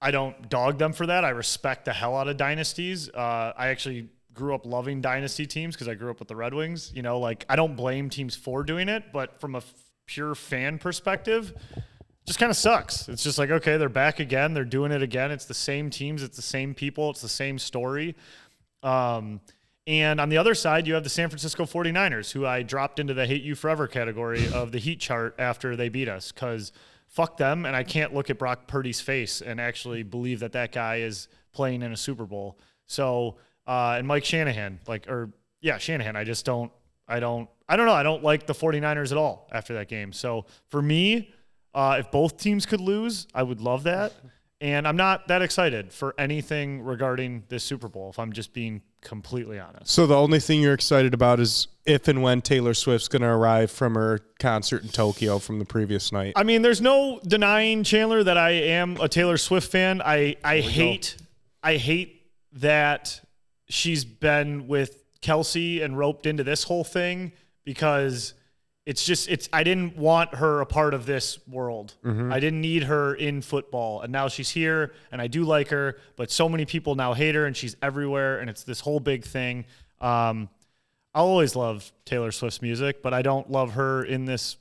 I don't dog them for that. I respect the hell out of dynasties. Uh, I actually grew up loving dynasty teams because I grew up with the Red Wings. You know, like I don't blame teams for doing it, but from a f- pure fan perspective, just kind of sucks. It's just like, okay, they're back again. They're doing it again. It's the same teams. It's the same people. It's the same story. Um, and on the other side, you have the San Francisco 49ers, who I dropped into the hate you forever category of the heat chart after they beat us because fuck them. And I can't look at Brock Purdy's face and actually believe that that guy is playing in a Super Bowl. So, uh, and Mike Shanahan, like, or yeah, Shanahan, I just don't, I don't, I don't know. I don't like the 49ers at all after that game. So for me, uh, if both teams could lose, I would love that. And I'm not that excited for anything regarding this Super Bowl, if I'm just being completely honest. So the only thing you're excited about is if and when Taylor Swift's going to arrive from her concert in Tokyo from the previous night. I mean, there's no denying Chandler that I am a Taylor Swift fan. I I hate I hate that she's been with Kelce and roped into this whole thing because it's just it's I didn't want her a part of this world. I didn't need her in football. And now she's here and I do like her, but so many people now hate her and she's everywhere and it's this whole big thing. Um I'll always love Taylor Swift's music, but I don't love her in this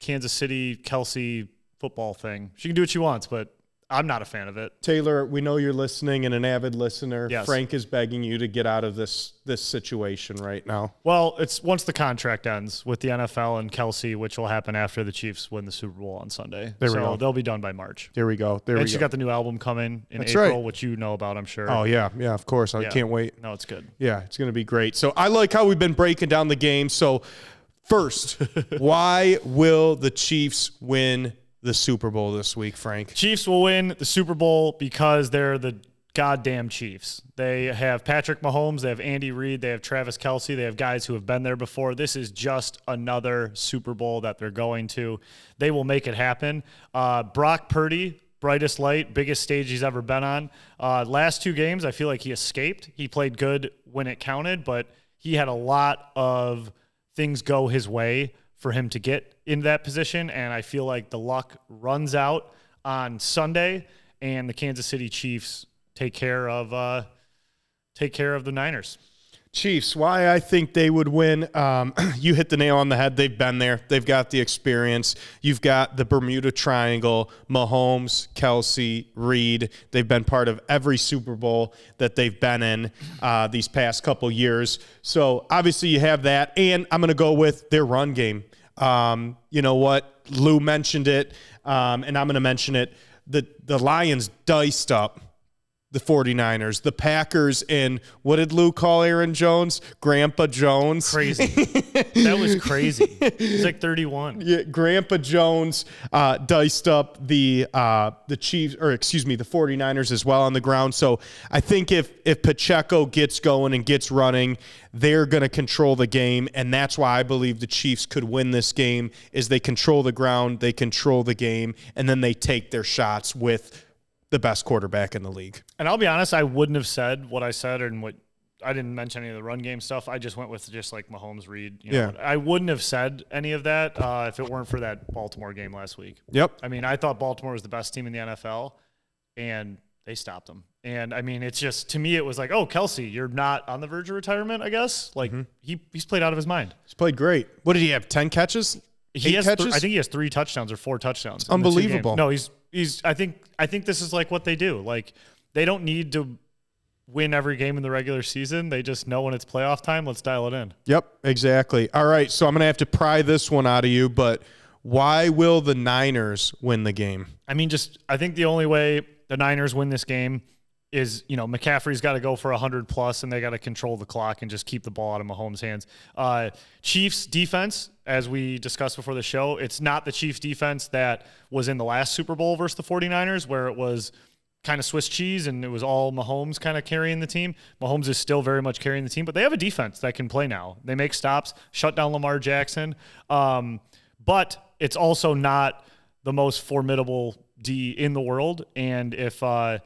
Kansas City Kelce football thing. She can do what she wants, but I'm not a fan of it. Taylor, we know you're listening and an avid listener. Yes. Frank is begging you to get out of this this situation right now. Well, it's once the contract ends with the NFL and Kelce, which will happen after the Chiefs win the Super Bowl on Sunday. There we go. they'll be done by March. There we go. There and we she's go. got the new album coming in That's April, right. which you know about, I'm sure. oh yeah, yeah, of course. I Yeah. can't wait. No, it's good. Yeah, it's going to be great. So I like how we've been breaking down the game. So first, why will the Chiefs win the Super Bowl this week, Frank? Chiefs will win the Super Bowl because they're the goddamn Chiefs. They have Patrick Mahomes, they have Andy Reid, they have Travis Kelce, they have guys who have been there before. This is just another Super Bowl that they're going to. They will make it happen. Uh, Brock Purdy, brightest light, biggest stage he's ever been on. Uh, last two games, I feel like he escaped. He played good when it counted, but he had a lot of things go his way for him to get in that position. And I feel like the luck runs out on Sunday, and the Kansas City Chiefs take care of uh, take care of the Niners. Chiefs, why I think they would win. Um, you hit the nail on the head. They've been there, they've got the experience. You've got the Bermuda Triangle Mahomes, Kelce, Reid. They've been part of every Super Bowl that they've been in uh, these past couple years. So obviously, you have that. And I'm going to go with their run game. Um, you know what? Lou mentioned it, um, and I'm going to mention it. The, the Lions diced up the 49ers, the Packers, and what did Lou call Aaron Jones? Grandpa Jones. Crazy. that was crazy. He's like 31. Yeah, Grandpa Jones uh, diced up the uh, the Chiefs, or excuse me, the 49ers as well on the ground. So I think if if Pacheco gets going and gets running, they're going to control the game, and that's why I believe the Chiefs could win this game. Is they control the ground, they control the game, and then they take their shots with the best quarterback in the league. And I'll be honest, I wouldn't have said what I said and what I didn't mention any of the run game stuff. I just went with just like Mahomes Reid. You know, Yeah. I wouldn't have said any of that uh, if it weren't for that Baltimore game last week. Yep. I mean, I thought Baltimore was the best team in the NFL, and they stopped them. And I mean, it's just to me, it was like, oh, Kelce, you're not on the verge of retirement, I guess. Like Mm-hmm. he he's played out of his mind. He's played great. What did he have? 10 catches? He has, th- I think he has three touchdowns or four touchdowns. Unbelievable. No, he's he's. I think I think this is like what they do. Like they don't need to win every game in the regular season. They just know when it's playoff time. Let's dial it in. Yep, exactly. All right, so I'm going to have to pry this one out of you, but why will the Niners win the game? I mean, just I think the only way the Niners win this game is you know McCaffrey's got to go for hundred plus, and they got to control the clock and just keep the ball out of Mahomes' hands. Uh, Chiefs defense, as we discussed before the show, it's not the Chiefs defense that was in the last Super Bowl versus the 49ers, where it was kind of Swiss cheese and it was all Mahomes kind of carrying the team. Mahomes is still very much carrying the team, but they have a defense that can play now. They make stops, shut down Lamar Jackson. Um, but it's also not the most formidable D in the world. And if uh,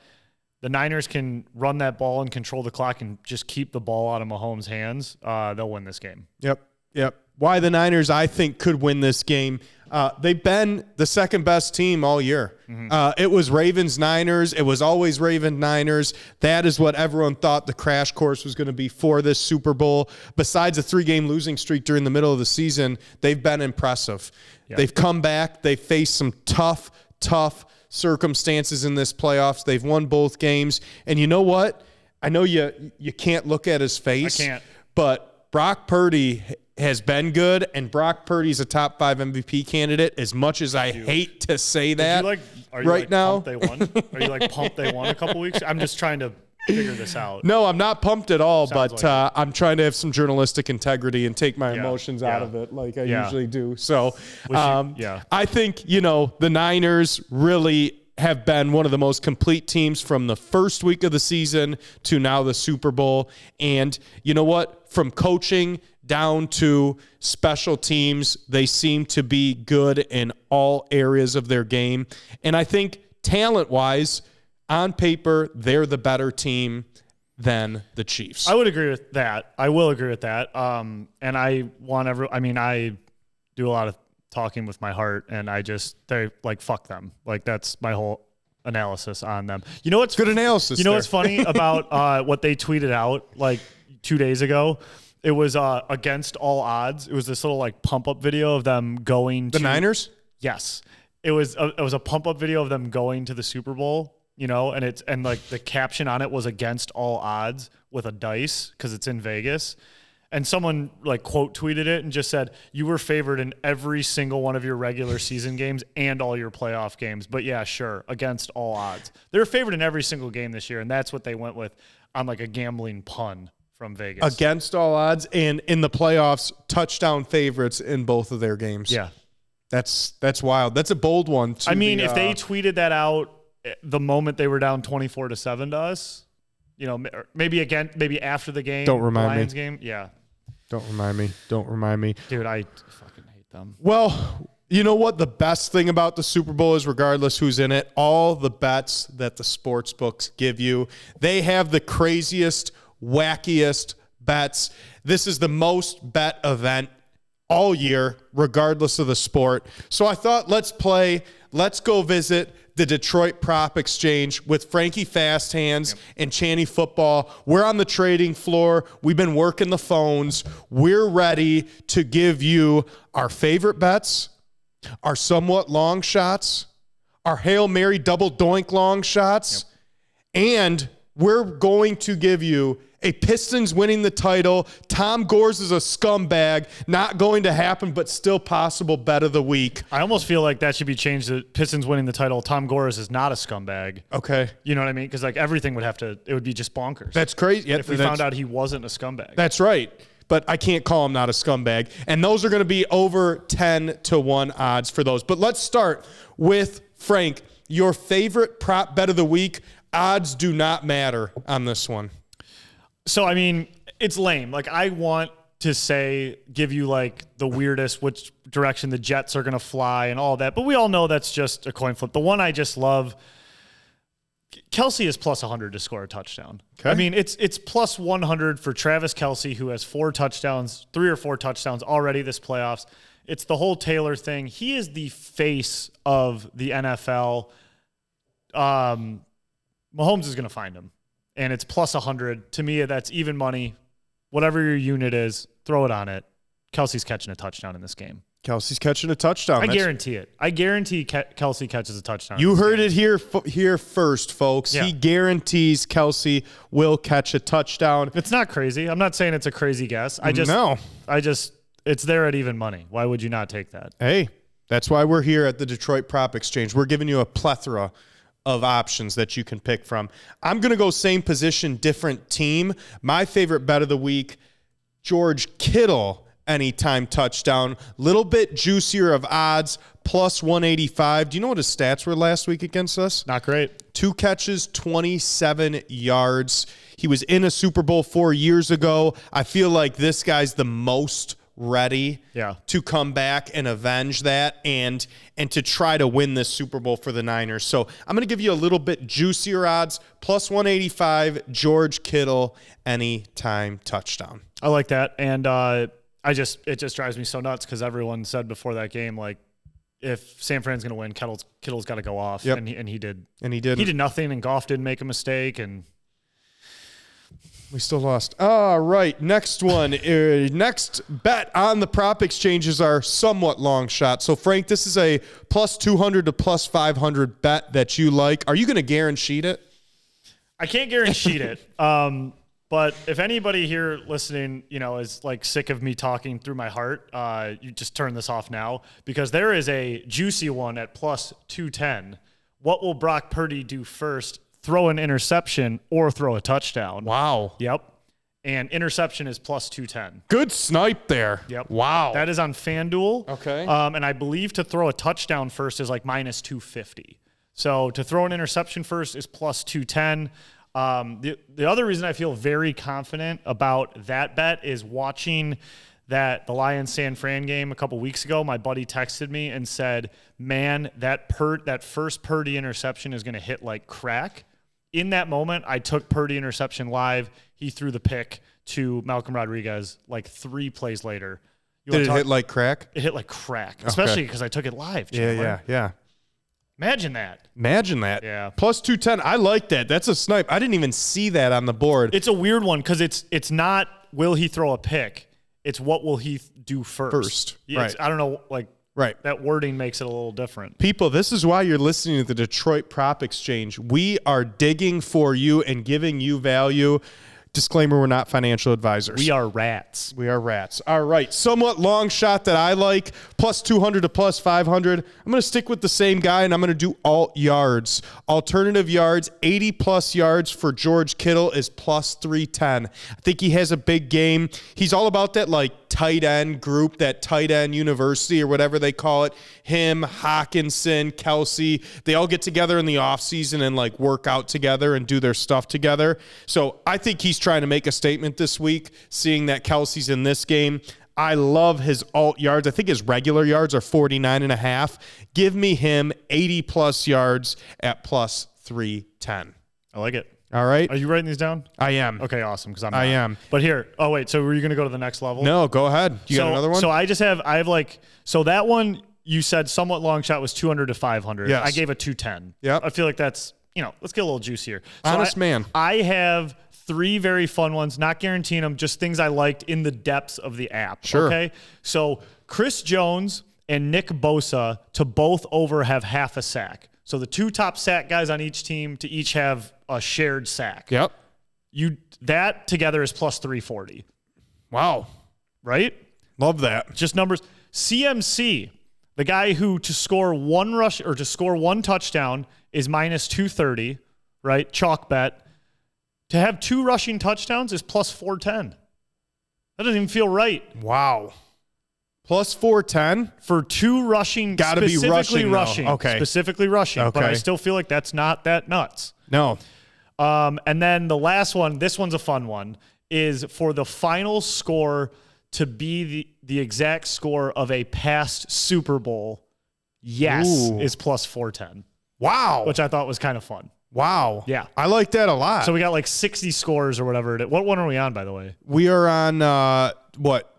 the Niners can run that ball and control the clock and just keep the ball out of Mahomes' hands, uh, they'll win this game. Yep, yep. Why the Niners, I think, could win this game. Uh, they've been the second best team all year. Uh, it was Ravens Niners. It was always Ravens Niners. That is what everyone thought the crash course was going to be for this Super Bowl. Besides a three game losing streak during the middle of the season, they've been impressive. They've come back. They've faced some tough, tough circumstances in this playoffs. They've won both games. And you know what? I know you you can't look at his face. can't. But Brock Purdy has been good, and Brock Purdy's a top five MVP candidate. As much as I hate to say that, you like, are you right like now, pumped they won? Are you like pumped they won a couple weeks? I'm just trying to figure this out. no, I'm not pumped at all. but like uh, I'm trying to have some journalistic integrity and take my Yeah, emotions out of it, like I Yeah. usually do. So, you- um, yeah. I think you know the Niners really have been one of the most complete teams from the first week of the season to now the Super Bowl. And you know what? From coaching down to special teams, they seem to be good in all areas of their game. And I think talent wise, on paper, they're the better team than the Chiefs. I would agree with that. I will agree with that. Um, and I want every. I mean, I do a lot of talking with my heart, and I just they like fuck them. Like that's my whole analysis on them. You know what's Good analysis You know there. what's funny about uh, what they tweeted out like two days ago? It was uh, against all odds. It was this little like pump up video of them going to the to Niners? Yes, it was. A, it was a pump up video of them going to the Super Bowl. You know, and it's and like the caption on it was against all odds with a dice because it's in Vegas. And someone like quote tweeted it and just said, "You were favored in every single one of your regular season games and all your playoff games." But yeah, sure, against all odds, they're favored in every single game this year, and that's what they went with on like a gambling pun from Vegas. Against all odds, and in the playoffs, touchdown favorites in both of their games. yeah, That's that's wild. That's a bold one. to I mean, the, if they uh, tweeted that out the moment they were down twenty four to seven to us, you know, maybe again, maybe after the game, Don't remind me. Game, yeah, don't remind me, don't remind me. dude, I fucking hate them. Well, you know what? The best thing about the Super Bowl is, regardless who's in it, all the bets that the sports books give you, they have the craziest, wackiest bets. This is the most bet event all year, regardless of the sport. So I thought, let's play. Let's go visit the Detroit Prop Exchange with Frankie Fast Hands and Channy Football. We're on the trading floor. We've been working the phones. We're ready to give you our favorite bets, our somewhat long shots, our Hail Mary double doink long shots, and we're going to give you a Pistons winning the title. Tom Gores is a scumbag. Not going to happen, but still possible bet of the week. I almost feel like that should be changed. The Pistons winning the title. Tom Gores is not a scumbag. Okay. You know what I mean? Because like everything would have to. It would be just bonkers. That's crazy. Yeah, if we found out he wasn't a scumbag. That's right. But I can't call him not a scumbag. And those are going to be over 10 to 1 odds for those. But let's start with Frank. Your favorite prop bet of the week. Odds do not matter on this one. So I mean, it's lame. Like I want to say, give you like the weirdest which direction the Jets are going to fly and all that, but we all know that's just a coin flip. The one I just love. Kelce is plus 100 to score a touchdown. Okay. I mean, it's it's plus 100 for Travis Kelce, who has four touchdowns, three or four touchdowns already this playoffs. It's the whole Taylor thing. He is the face of the NFL. Um, Mahomes is going to find him, and it's plus 100. To me, that's even money. Whatever your unit is, throw it on it. Kelce's catching a touchdown in this game. Kelce's catching a touchdown. I That's- guarantee it. I guarantee Ke- Kelce catches a touchdown. You heard it here f- here first, folks. Yeah. He guarantees Kelce will catch a touchdown. It's not crazy. I'm not saying it's a crazy guess. I just, No. I just, it's there at even money. Why would you not take that? Hey, that's why we're here at the Detroit Prop Exchange. We're giving you a plethora of options that you can pick from. I'm going to go same position, different team. My favorite bet of the week, George Kittle anytime touchdown. Little bit juicier of odds, plus 185. Do you know what his stats were last week against us? Not great. Two catches, 27 yards. He was in a Super Bowl four years ago. I feel like this guy's the most ready Yeah. to come back and avenge that and and to try to win this Super Bowl for the Niners. So I'm going to give you a little bit juicier odds, plus 185, George Kittle, anytime touchdown. I like that, and uh, I just, it just drives me so nuts because everyone said before that game, like, if San Fran's going to win, Kittle's Kittle's got to go off, Yep. and he, and he did. And he did. He did nothing, and Goff didn't make a mistake, and We still lost. All right, next one. Uh, next bet on the prop exchanges are somewhat long shot. So, Frank, this is a plus 200 to plus 500 bet that you like. Are you going to guarantee it? I can't guarantee it. Um, but if anybody here listening, you know, is like sick of me talking through my heart, uh, you just turn this off now because there is a juicy one at plus 210. What will Brock Purdy do first? Throw an interception or throw a touchdown? Wow. Yep. And interception is plus 210. Good snipe there. Yep. Wow. That is on FanDuel. Okay. Um, and I believe to throw a touchdown first is like minus 250. So to throw an interception first is plus 210. Um, the, the other reason I feel very confident about that bet is watching that the Lions San Fran game a couple weeks ago. My buddy texted me and said, "Man, that per that first Purdy interception is going to hit like crack." In that moment, I took Purdy interception live. He threw the pick to Malcolm Rodriguez like three plays later. You Did it talk- hit like crack? it hit like crack, especially because I took it live. Yeah, Chandler. yeah, yeah. Imagine that. Imagine that. Yeah. Plus 210. I like that. That's a snipe. I didn't even see that on the board. It's a weird one because it's it's not will he throw a pick? It's what will he do first? First, Yeah, right. I don't know. Like right. that wording makes it a little different. People, this is why you're listening to the Detroit Prop Exchange. We are digging for you and giving you value. Disclaimer, we're not financial advisors. We are rats. We are rats. All right. Somewhat long shot that I like, plus 200 to plus 500. I'm going to stick with the same guy and I'm going to do alt yards. Alternative yards, 80 plus yards for George Kittle is plus 310. I think he has a big game. He's all about that like tight end group, that tight end university or whatever they call it. Him, Hockenson, Kelce, they all get together in the offseason and like work out together and do their stuff together. So I think he's trying to make a statement this week, seeing that Kelce's in this game. I love his alt yards. I think his regular yards are 49 and a half. Give me him 80 plus yards at plus 310. I like it. All right. Are you writing these down? I am. Okay, awesome. Because I'm. I not. am. But here. Oh wait. So were you going to go to the next level? No, go ahead. You so, got another one? So I just have I have like so that one you said somewhat long shot was 200 to 500. Yes. I gave a 210. Yeah. I feel like that's, you know, let's get a little juicier. So Honest I- man. I have three very fun ones, not guaranteeing them, just things I liked in the depths of the app. Sure. Okay. So Chris Jones and Nick Bosa to both over have half a sack. So the two top sack guys on each team to each have a shared sack. Yep. You that together is plus 340, Wow. right? Love that. Just numbers. CMC, the guy who to score one rush or to score one touchdown is minus 230, right? Chalk bet. To have two rushing touchdowns is plus 410. That doesn't even feel right. Wow. Plus 410. For two rushing, Gotta be specifically rushing, rushing. Okay. Specifically rushing. But I still feel like that's not that nuts. No. Um, and then the last one, this one's a fun one, is for the final score to be the, the exact score of a past Super Bowl. Yes, Ooh. is plus 410, Wow. which I thought was kind of fun. wow. Yeah. I like that a lot. So we got like 60 scores or whatever. What one are we on, by the way? we are on uh what?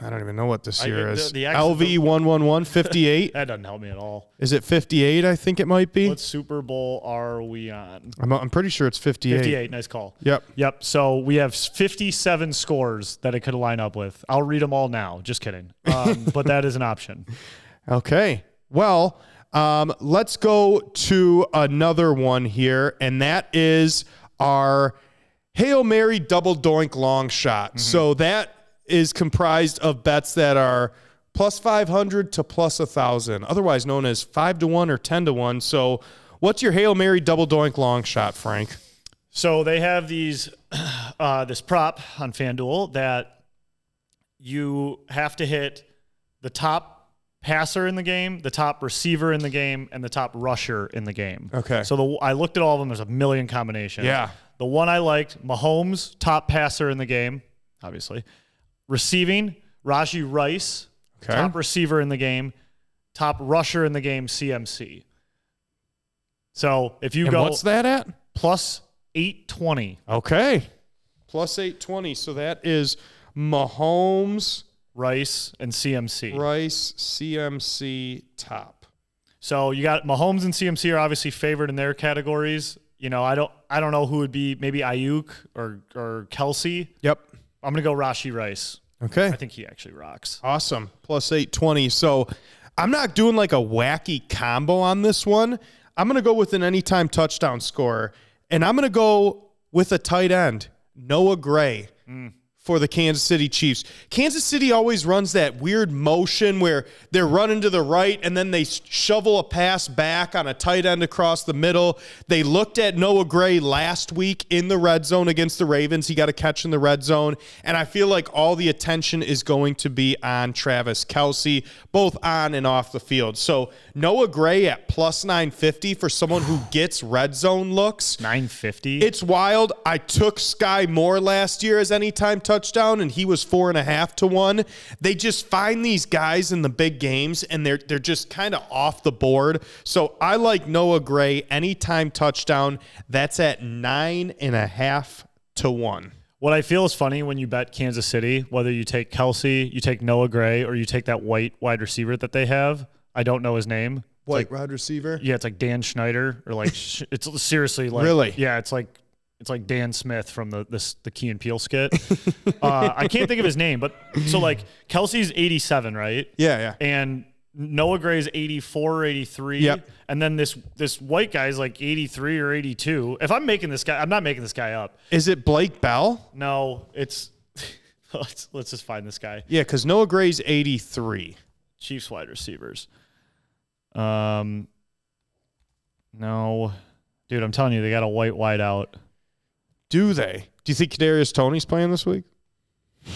I don't even know what this I- year the- is. the X- LV one one one fifty eight. That doesn't help me at all. Is it fifty eight? I think it might be. What Super Bowl are we on? I'm, I'm pretty sure it's fifty eight. 58. Nice call. Yep. Yep. So we have 57 scores that it could line up with. I'll read them all now. Just kidding. Um, but that is an option. Okay. Well, um, let's go to another one here, and that is our Hail Mary double doink long shot. So that is comprised of bets that are plus 500 to plus 1,000, otherwise known as 5 to 1 or 10 to 1. So, what's your Hail Mary double doink long shot, Frank? So they have these uh, this prop on FanDuel that you have to hit the top passer in the game, the top receiver in the game, and the top rusher in the game. Okay. So the I looked at all of them. There's a million combinations. Yeah. The one I liked, Mahomes, top passer in the game, obviously. Receiving, Rashee Rice, Okay. top receiver in the game, top rusher in the game, CMC. So if you And go what's that at? plus 820. Okay. Plus 820. So that is Mahomes, Rice and CMC. Rice, CMC, top. So you got Mahomes and CMC are obviously favored in their categories. You know, I don't I don't know who would be maybe Aiyuk or or Kelce. Yep. I'm gonna go Rashee Rice. Okay. I think he actually rocks. Awesome. Plus 820. So I'm not doing like a wacky combo on this one. I'm going to go with an anytime touchdown scorer, and I'm going to go with a tight end, Noah Gray. Mm. For the Kansas City Chiefs. Kansas City always runs that weird motion where they're running to the right and then they shovel a pass back on a tight end across the middle. They looked at Noah Gray last week in the red zone against the Ravens. He got a catch in the red zone. And I feel like all the attention is going to be on Travis Kelce, both on and off the field. So Noah Gray at plus 950 for someone who gets red zone looks. 950. It's wild. I took Sky Moore last year as anytime touchdown, and he was four and a half to one. They just find these guys in the big games, and they're they're just kind of off the board. So I like Noah Gray anytime touchdown. That's at nine and a half to one. what I feel is funny when you bet Kansas City, whether you take Kelce, you take Noah Gray, or you take that white wide receiver that they have. I don't know his name. White like wide receiver. yeah, it's like Dan Schneider or like it's seriously like Really? yeah, it's like it's like Dan Smith from the this the Key and Peele skit. uh, I can't think of his name, but so like Kelce's 87, right? Yeah, yeah. And Noah Gray's 84 or 83. Yep. And then this this white guy's like 83 or 82. If I'm making this guy, I'm not making this guy up. Is it Blake Bell? No, it's let's, let's just find this guy. Yeah, because Noah Gray's eighty three. Chiefs wide receivers. Um, no, dude, I'm telling you, they got a white wide out. Do they? Do you think Kadarius Toney's playing this week?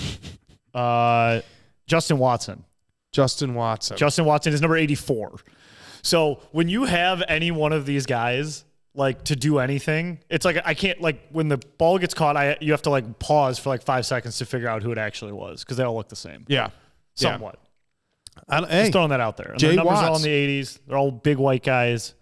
Uh, Justin Watson. Justin Watson. Justin Watson is number 84. So when you have any one of these guys like to do anything, it's like I can't like when the ball gets caught, I you have to like pause for like five seconds to figure out who it actually was because they all look the same, yeah. somewhat. I don't- hey, Just throwing that out there. And Jay their numbers are all in the 80s. They're all big white guys.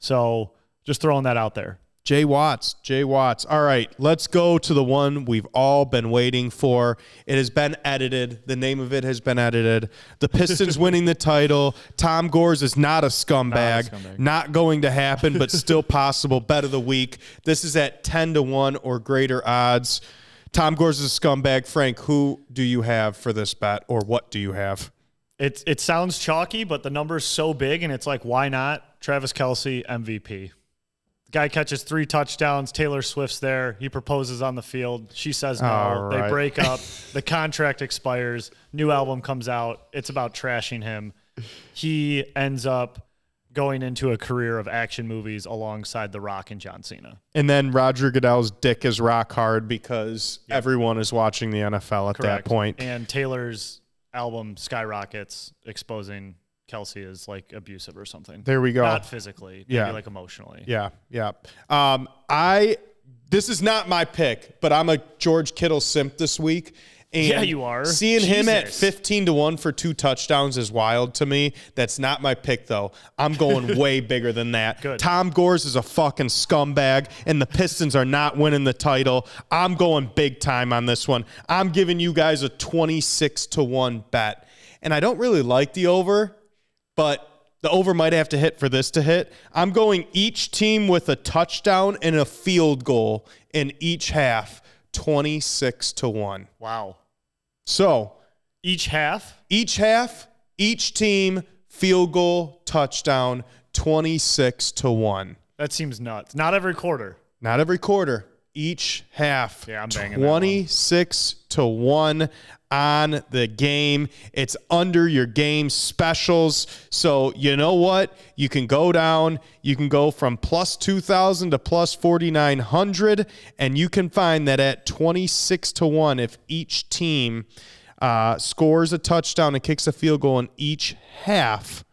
So just throwing that out there. Jay Watts, Jay Watts. All right, let's go to the one we've all been waiting for. It has been edited. The name of it has been edited. The Pistons winning the title. Tom Gores is not a scumbag. scumbag. Not going to happen, but still possible. Bet of the week. This is at 10 to 1 or greater odds. Tom Gores is a scumbag. Frank, who do you have for this bet or what do you have? It it sounds chalky, but the number's so big, and it's like, why not? Travis Kelce MVP. Guy catches three touchdowns. Taylor Swift's there. He proposes on the field. She says no. All They break up. the contract expires. New album comes out. It's about trashing him. He ends up going into a career of action movies alongside The Rock and John Cena. And then Roger Goodell's dick is rock hard because everyone is watching the NFL at that point. And Taylor's album skyrockets, exposing Kelce is like abusive or something. There we go. Not physically, maybe Yeah. like emotionally. Yeah, yeah. Um, I this is not my pick, but I'm a George Kittle simp this week. And Yeah, you are. Seeing him at 15 to 1 for two touchdowns is wild to me. That's not my pick, though. I'm going way bigger than that. Good. Tom Gores is a fucking scumbag, and the Pistons are not winning the title. I'm going big time on this one. I'm giving you guys a 26 to 1 bet. And I don't really like the over, but the over might have to hit for this to hit. I'm going each team with a touchdown and a field goal in each half, 26 to 1. Wow. So Each half. each half, each team, field goal, touchdown, 26 to 1. That seems nuts. Not every quarter. Not every quarter, each half. Yeah, I'm banging that one. 26 to 1 on the game. It's under your game specials. So, you know what? You can go down, you can go from plus 2000 to plus 4900 and you can find that at 26 to 1 if each team uh, scores a touchdown and kicks a field goal in each half,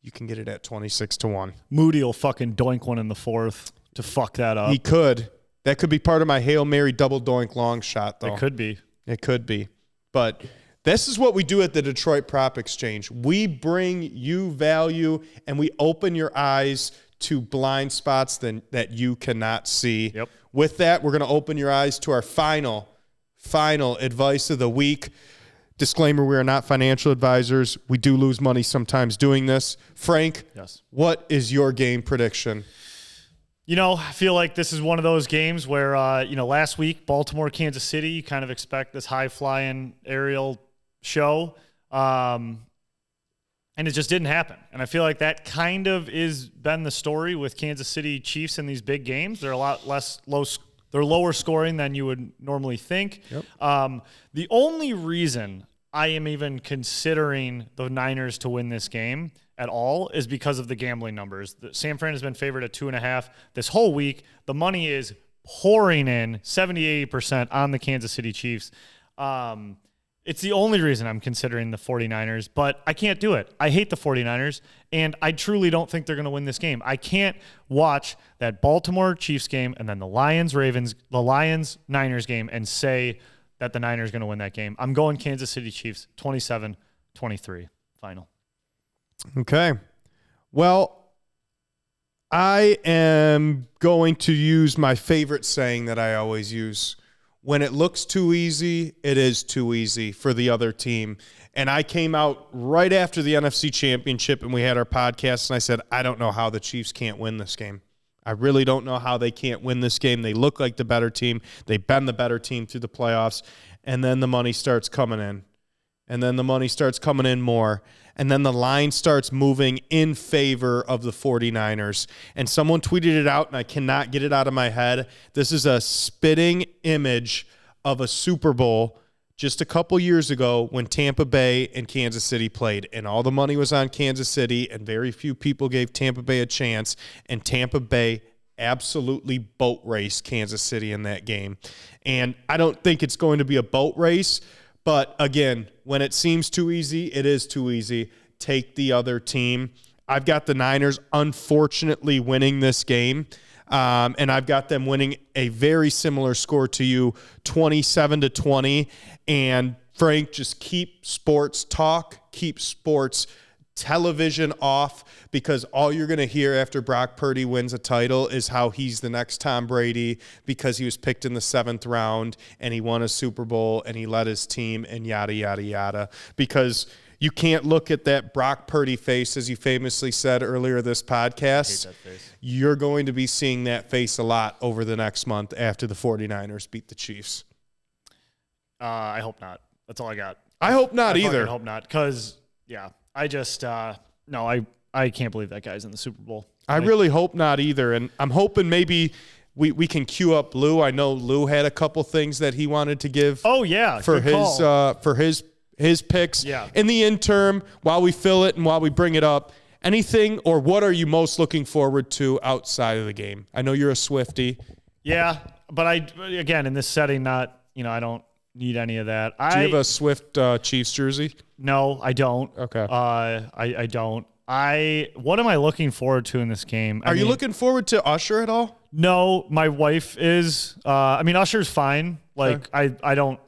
you can get it at 26 to 1. Moody will fucking doink one in the fourth to fuck that up. He could. That could be part of my Hail Mary double doink long shot, though. it could be. It could be. But this is what we do at the Detroit Prop Exchange. We bring you value and we open your eyes to blind spots that, that you cannot see. Yep. With that, we're going to open your eyes to our final, final advice of the week. Disclaimer we are not financial advisors. We do lose money sometimes doing this. Frank, Yes. what is your game prediction? You know, I feel like this is one of those games where, uh, you know, last week, Baltimore, Kansas City, you kind of expect this high flying aerial show. Um, and it just didn't happen. And I feel like that kind of is been the story with Kansas City Chiefs in these big games. They're a lot less low, they're lower scoring than you would normally think. Um, the only reason I am even considering the Niners to win this game at all is because of the gambling numbers. The, San Fran has been favored at two and a half this whole week. The money is pouring in 70, 80% on the Kansas City Chiefs. Um, it's the only reason I'm considering the 49ers, but I can't do it. I hate the 49ers, and I truly don't think they're going to win this game. I can't watch that Baltimore Chiefs game and then the Lions Ravens, the Lions Niners game and say that the Niners going to win that game. I'm going Kansas City Chiefs 27 23 final. Okay. Well, I am going to use my favorite saying that I always use. When it looks too easy, it is too easy for the other team. And I came out right after the NFC Championship and we had our podcast, and I said, I don't know how the Chiefs can't win this game. I really don't know how they can't win this game. They look like the better team, they've been the better team through the playoffs. And then the money starts coming in. And then the money starts coming in more. And then the line starts moving in favor of the 49ers. And someone tweeted it out and I cannot get it out of my head. This is a spitting image of a Super Bowl just a couple years ago when Tampa Bay and Kansas City played and all the money was on Kansas City and very few people gave Tampa Bay a chance and Tampa Bay absolutely boat race Kansas City in that game. And I don't think it's going to be a boat race, but again, when it seems too easy, it is too easy. Take the other team. I've got the Niners unfortunately winning this game. Um, and I've got them winning a very similar score to you, 27 to 20. And Frank, just keep sports talk, keep sports television off because all you're going to hear after Brock Purdy wins a title is how he's the next Tom Brady because he was picked in the seventh round and he won a Super Bowl and he led his team and yada, yada, yada. Because you can't look at that Brock Purdy face, as you famously said earlier this podcast. You're going to be seeing that face a lot over the next month after the 49ers beat the Chiefs. Uh, I hope not. That's all I got. I hope not I either. I hope not. Because yeah, I just uh, no, I I can't believe that guy's in the Super Bowl. I really hope not either. And I'm hoping maybe we, we can queue up Lou. I know Lou had a couple things that he wanted to give Oh yeah, for his uh, for his his picks. Yeah. In the interim, while we fill it and while we bring it up, anything or what are you most looking forward to outside of the game? I know you're a Swiftie. yeah, but I again in this setting, not you know I don't need any of that. Do I you have a Swift uh, Chiefs jersey? no, I don't. Okay. Uh, I I don't. I what am I looking forward to in this game? I Are you looking forward to Usher at all? No, my wife is. Uh, I mean, Usher's fine. Like I, I don't.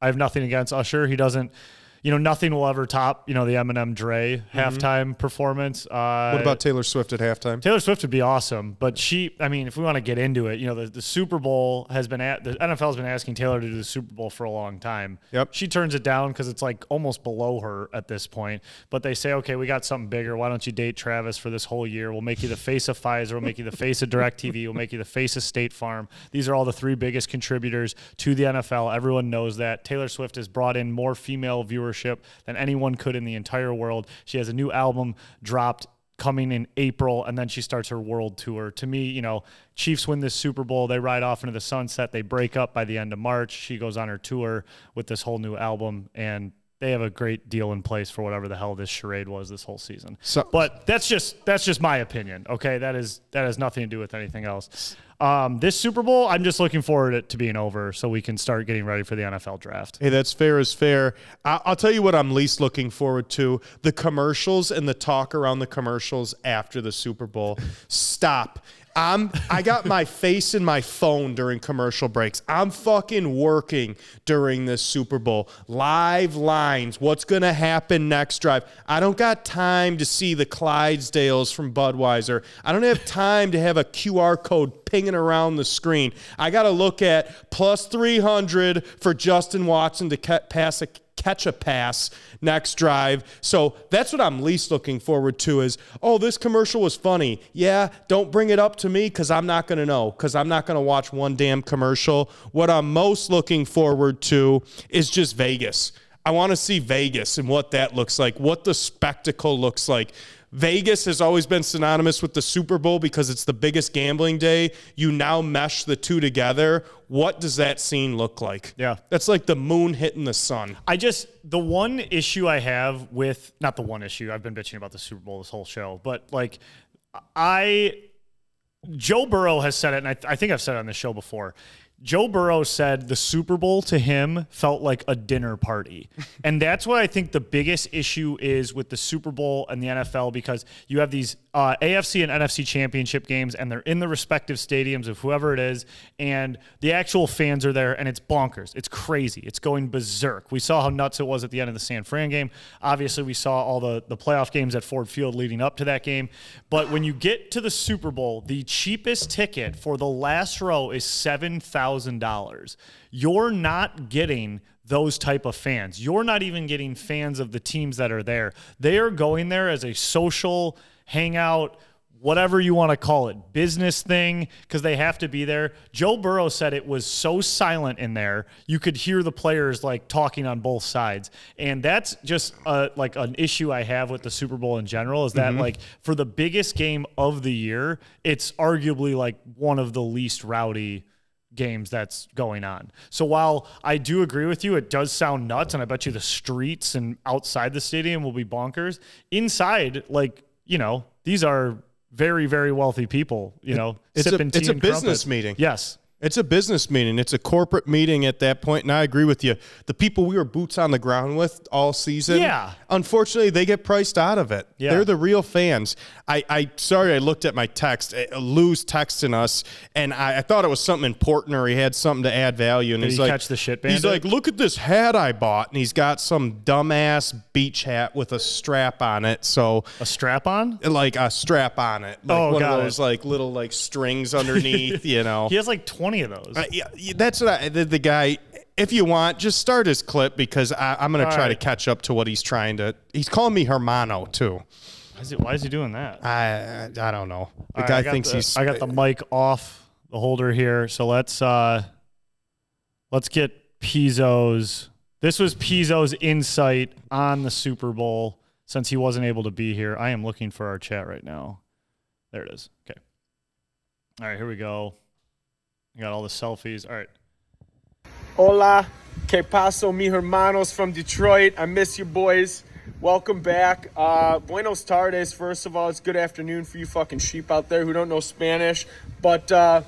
I have nothing against Usher. He doesn't. You know, nothing will ever top. You know, the Eminem Dre halftime performance. Uh, Mm-hmm. What about Taylor Swift at halftime? Taylor Swift would be awesome, but she, I mean, if we want to get into it, you know, the, the Super Bowl has been at the NFL has been asking Taylor to do the Super Bowl for a long time. Yep. She turns it down because it's like almost below her at this point. But they say, okay, we got something bigger. Why don't you date Travis for this whole year? We'll make you the face of Pfizer. We'll make you the face of DirecTV. We'll make you the face of State Farm. These are all the three biggest contributors to the NFL. Everyone knows that. Taylor Swift has brought in more female than anyone could in the entire world. She has a new album dropped coming in April, and then she starts her world tour. To me, you know, Chiefs win this Super Bowl, they ride off into the sunset, they break up by the end of March. She goes on her tour with this whole new album, and they have a great deal in place for whatever the hell this charade was this whole season. So- but that's just that's just my opinion. Okay, that is that has nothing to do with anything else. Um, this Super Bowl, I'm just looking forward to, being over so we can start getting ready for the NFL draft. Hey, that's fair as fair. I- I'll tell you what I'm least looking forward to the commercials and the talk around the commercials after the Super Bowl. Stop. I'm I got my face in my phone during commercial breaks. I'm fucking working during this Super Bowl. Live lines. What's going to happen next drive? I don't got time to see the Clydesdales from Budweiser. I don't have time to have a QR code pinging around the screen. I got to look at plus 300 for Justin Watson to pass a catch a pass next drive. So that's what I'm least looking forward to is, oh, this commercial was funny. Yeah, don't bring it up to me because I'm not going to know because I'm not going to watch one damn commercial. What I'm most looking forward to is just Vegas. I want to see Vegas and what that looks like, what the spectacle looks like. Vegas has always been synonymous with the Super Bowl because it's the biggest gambling day. You now mesh the two together. What does that scene look like? Yeah. That's like the moon hitting the sun. I just the one issue I have with not the one issue I've been bitching about the Super Bowl this whole show, but like I Joe Burrow has said it, and I, I think I've said it on the show before. Joe Burrow said the Super Bowl to him felt like a dinner party. and that's what I think the biggest issue is with the Super Bowl and the NFL because you have these uh, AFC and NFC championship games, and they're in the respective stadiums of whoever it is, and the actual fans are there, and it's bonkers. It's crazy. It's going berserk. We saw how nuts it was at the end of the San Fran game. Obviously, we saw all the, the playoff games at Ford Field leading up to that game. But when you get to the Super Bowl, the cheapest ticket for the last row is $7,000. You're not getting those type of fans. You're not even getting fans of the teams that are there. They are going there as a social hangout, whatever you want to call it, business thing, because they have to be there. Joe Burrow said it was so silent in there, you could hear the players like talking on both sides. And that's just uh, like an issue I have with the Super Bowl in general is that like for the biggest game of the year, it's arguably like one of the least rowdy games that's going on. So while I do agree with you, it does sound nuts, and I bet you the streets and outside the stadium will be bonkers. Inside, like you know, these are very very wealthy people. You know, it's a- tea it's a business crumpets. meeting. Yes, It's a business meeting. It's a corporate meeting at that point, and I agree with you. The people we were boots on the ground with all season, Yeah. Unfortunately, they get priced out of it. Yeah. They're the real fans. I, I sorry, I looked at my text. Uh, Lou's texting us, and I, I thought it was something important or he had something to add value. And Did he's he like, catch the shit bandit? He's like, look at this hat I bought, and he's got some dumbass beach hat with a strap on it. So A strap on? like a strap on it, like Oh, one of it. those like little like strings underneath, you know. He has like 20 of those. Uh, yeah, that's what I, the, the guy. If you want, just start his clip because I, I'm going to try right. to catch up to what he's trying to. He's calling me Hermano too. Why is he, why is he doing that? I I don't know. The All right, guy I got thinks the- he's. I got the mic off the holder here, so let's uh let's get Pizzo's. This was Pizzo's insight on the Super Bowl since he wasn't able to be here. I am looking for our chat right now. There it is. Okay. All right, here we go. I got all the selfies. All right. Hola, que paso, mi hermanos from Detroit. I miss you, boys. Welcome back. Uh, buenos tardes. First of all, it's good afternoon for you fucking sheep out there who don't know Spanish. But uh,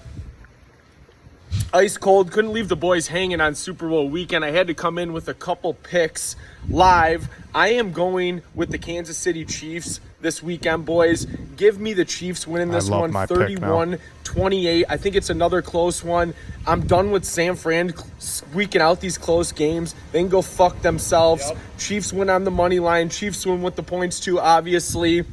ice cold. Couldn't leave the boys hanging on Super Bowl weekend. I had to come in with a couple picks live. I am going with the Kansas City Chiefs this weekend, boys. Give me the Chiefs winning this one my pick now. 31 28. I think it's another close one. I'm done with San Fran squeaking out these close games. They can go fuck themselves. Chiefs win on the money line. Chiefs win with the points too, obviously.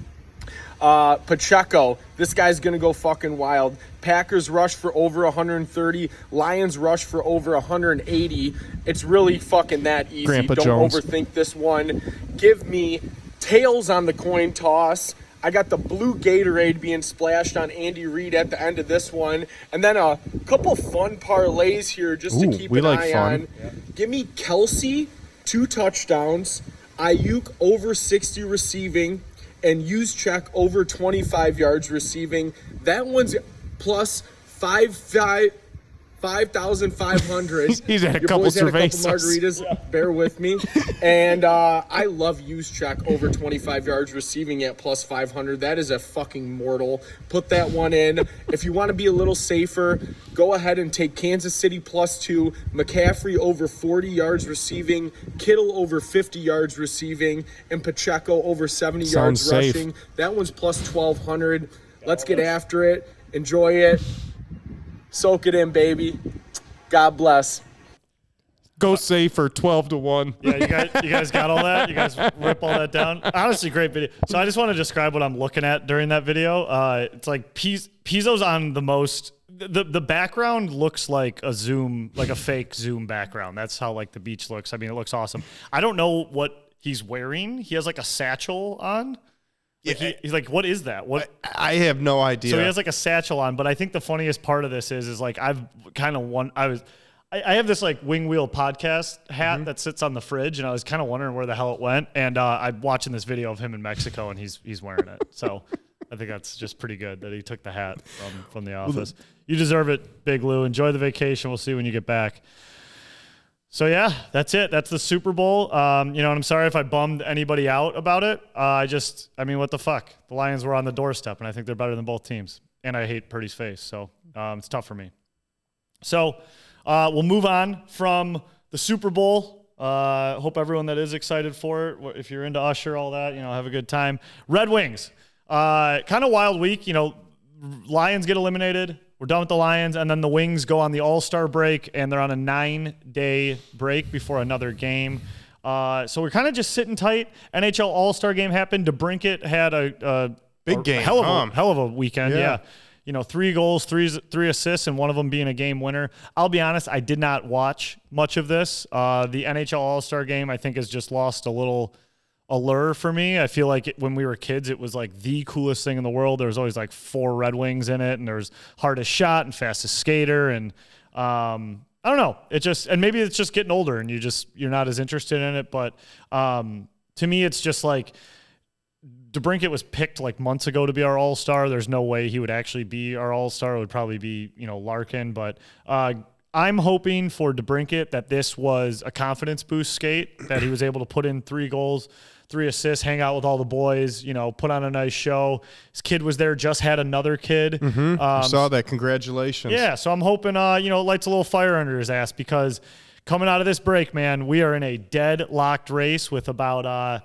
Uh, Pacheco, this guy's gonna go fucking wild. Packers rush for over 130. Lions rush for over 180. It's really fucking that easy. Grandpa Don't Jones. overthink this one. Give me tails on the coin toss. I got the blue Gatorade being splashed on Andy Reid at the end of this one, and then a couple fun parlays here just Ooh, to keep we an like eye fun. on. Give me Kelce, two touchdowns, Aiyuk over 60 receiving, and Juszczyk over 25 yards receiving. That one's plus five five. 5,500. He's had a Your couple boys had a couple margaritas. Bear with me. And uh, I love Juszczyk over 25 yards receiving at plus 500. That is a fucking mortal. Put that one in. If you want to be a little safer, go ahead and take Kansas City plus two, McCaffrey over 40 yards receiving, Kittle over 50 yards receiving, and Pacheco over 70 Sounds yards safe. rushing. That one's plus 1,200. Let's get after it. Enjoy it. Soak it in, baby. God bless. Go safer, twelve to one. Yeah, you guys, you guys got all that? You guys rip all that down? Honestly, great video. So I just want to describe what I'm looking at during that video. Uh, it's like Piz- Pizzo's on the most. The, the background looks like a zoom, like a fake zoom background. That's how like the beach looks. I mean, it looks awesome. I don't know what he's wearing. He has like a satchel on. Like, he- he's like, what is that? What? I have no idea. So he has like a satchel on, but I think the funniest part of this is, is like I've kind of one. I was, I, I have this like wing wheel podcast hat that sits on the fridge, and I was kind of wondering where the hell it went. And uh, I'm watching this video of him in Mexico, and he's he's wearing it. So I think that's just pretty good that he took the hat from from the office. You deserve it, Big Lou. Enjoy the vacation. We'll see you when you get back. So yeah, that's it. That's the Super Bowl. Um, you know, and I'm sorry if I bummed anybody out about it. Uh, I just, I mean, what the fuck? The Lions were on the doorstep, and I think they're better than both teams. And I hate Purdy's face, so um, it's tough for me. So uh, we'll move on from the Super Bowl. Uh, hope everyone that is excited for it, if you're into Usher, all that, you know, have a good time. Red Wings, uh, kind of wild week. You know, Lions get eliminated. We're done with the Lions, and then the Wings go on the All Star break, and they're on a nine day break before another game. Uh, so we're kind of just sitting tight. NHL All Star game happened. DeBrincat had a, a Big a game, hell of a hell of a weekend. Yeah. yeah you know, three goals, three three assists, and one of them being a game winner. I'll be honest, I did not watch much of this. Uh, the NHL All Star Game, I think, has just lost a little allure for me. I feel like it, when we were kids, it was like the coolest thing in the world. There was always like four Red Wings in it, and there's hardest shot and fastest skater, and um, I don't know. It just and maybe it's just getting older, and you just you're not as interested in it. But um, to me, it's just like DeBrincat was picked like months ago to be our All Star. There's no way he would actually be our All Star. It would probably be you know Larkin, but uh, I'm hoping for DeBrincat that this was a confidence boost skate, that he was able to put in three goals, three assists, hang out with all the boys, you know, put on a nice show. His kid was there, just had another kid. Um, Saw that. Congratulations. yeah, so I'm hoping, uh, you know, it lights a little fire under his ass because coming out of this break, man, we are in a deadlocked race with about, uh,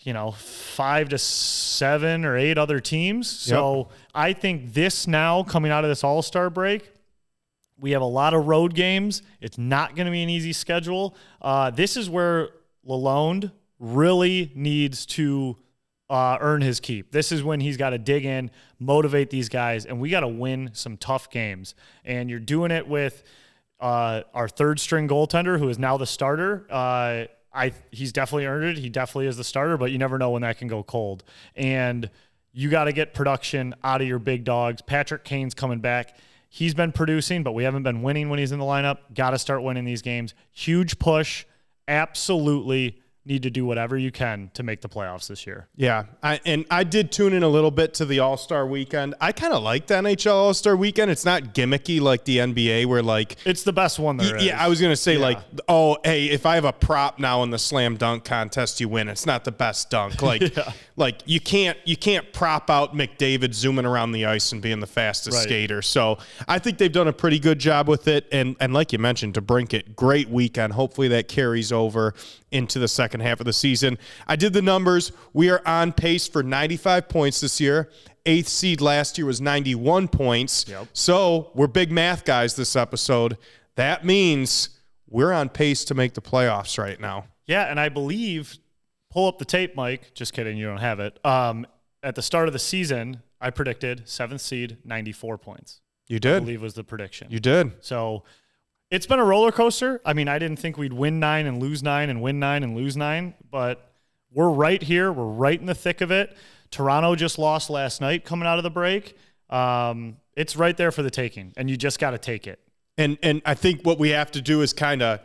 you know, five to seven or eight other teams. So I think this now coming out of this All Star break, we have a lot of road games. It's not going to be an easy schedule. Uh, this is where Lalonde really needs to uh, earn his keep. This is when he's got to dig in, motivate these guys, and we got to win some tough games. And you're doing it with uh, our third string goaltender, who is now the starter. Uh, I he's definitely earned it. He definitely is the starter, but you never know when that can go cold. And you got to get production out of your big dogs. Patrick Kane's coming back. He's been producing, but we haven't been winning when he's in the lineup. Got to start winning these games. Huge push. Absolutely need to do whatever you can to make the playoffs this year. Yeah, I, and I did tune in a little bit to the All Star Weekend. I kind of like the NHL All Star Weekend. It's not gimmicky like the NBA, where like It's the best one there is. yeah, I was gonna say Yeah. like, oh, hey, if I have a prop now in the slam dunk contest, you win. It's not the best dunk. Like, like you can't you can't prop out McDavid zooming around the ice and being the fastest Right. skater. So I think they've done a pretty good job with it. And and like you mentioned, to it, great weekend. Hopefully that carries over into the second half of the season. I did the numbers. We are on pace for 95 points this year. Eighth seed last year was 91 points. Yep. So we're big math guys this episode. That means we're on pace to make the playoffs right now. Yeah, and I believe pull up the tape, Mike. Just kidding, you don't have it. Um, at the start of the season, I predicted seventh seed, ninety four points. You I did. believe was the prediction. You did. So it's been a roller coaster. I mean, I didn't think we'd win nine and lose nine and win nine and lose nine, but we're right here. We're right in the thick of it. Toronto just lost last night coming out of the break. Um, it's right there for the taking, and you just got to take it. And and I think what we have to do is kind of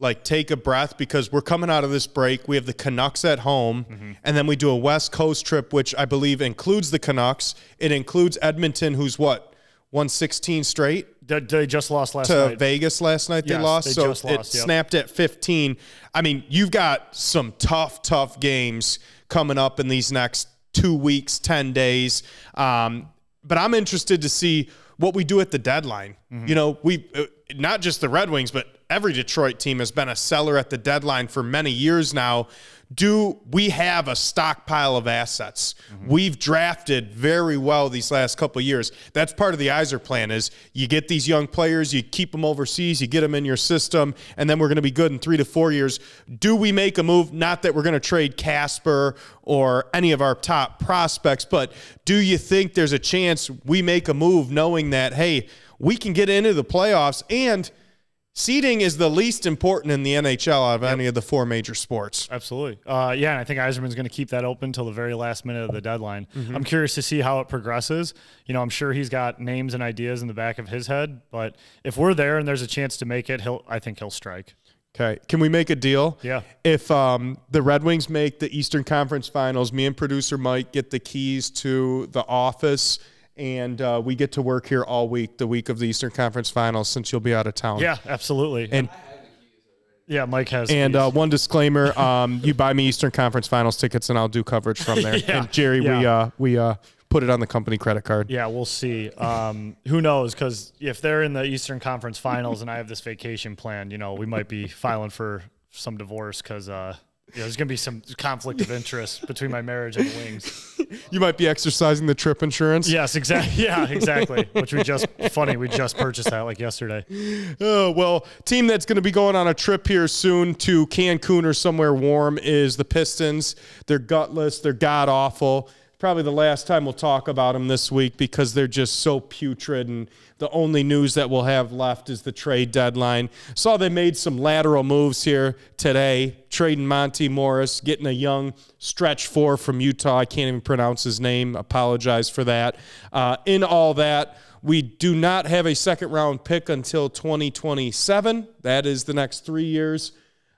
like take a breath because we're coming out of this break. We have the Canucks at home, and then we do a West Coast trip, which I believe includes the Canucks. It includes Edmonton, who's what won 16 straight They, they just lost last to night. Vegas last night. They Yes, lost, they so just it yep. snapped at 15. I mean, you've got some tough, tough games coming up in these next two weeks, 10 days. Um, but I'm interested to see what we do at the deadline. Mm-hmm. You know, we uh, not just the Red Wings, but every Detroit team has been a seller at the deadline for many years now. Do we have a stockpile of assets? Mm-hmm. We've drafted very well these last couple of years. That's part of the Yzerplan is you get these young players, you keep them overseas, you get them in your system, and then we're going to be good in three to four years. Do we make a move? Not that we're going to trade Kasper or any of our top prospects, but do you think there's a chance we make a move knowing that, hey, we can get into the playoffs and seeding is the least important in the NHL out of any of the four major sports. Absolutely. Uh, yeah, and I think Yzerman's going to keep that open till the very last minute of the deadline. I'm curious to see how it progresses. You know, I'm sure he's got names and ideas in the back of his head, but if we're there and there's a chance to make it, he'll. I think he'll strike. Okay. Can we make a deal? Yeah. If um, the Red Wings make the Eastern Conference Finals, me and producer Mike get the keys to the office, and uh, we get to work here all week, the week of the Eastern Conference Finals, since you'll be out of town. Yeah, absolutely. And yeah, Mike has. and uh, one disclaimer: um, you buy me Eastern Conference Finals tickets, and I'll do coverage from there. Yeah. And Jerry, we uh, we uh, put it on the company credit card. Yeah, we'll see. Um, who knows? Because if they're in the Eastern Conference Finals and I have this vacation planned, you know, we might be filing for some divorce because uh, know, there's going to be some conflict of interest between my marriage and the Wings. You might be exercising the trip insurance. Yes, exactly. Yeah, exactly. Which we just funny. We just purchased that like yesterday. Oh, well, team that's going to be going on a trip here soon to Cancun or somewhere warm is the Pistons. They're gutless. They're god awful. Probably the last time we'll talk about them this week because they're just so putrid. And the only news that we'll have left is the trade deadline. Saw they made some lateral moves here today, trading Monte Morris, getting a young stretch four from Utah. I can't even pronounce his name. Apologize for that. Uh, in all that, we do not have a second round pick until 2027. That is the next three years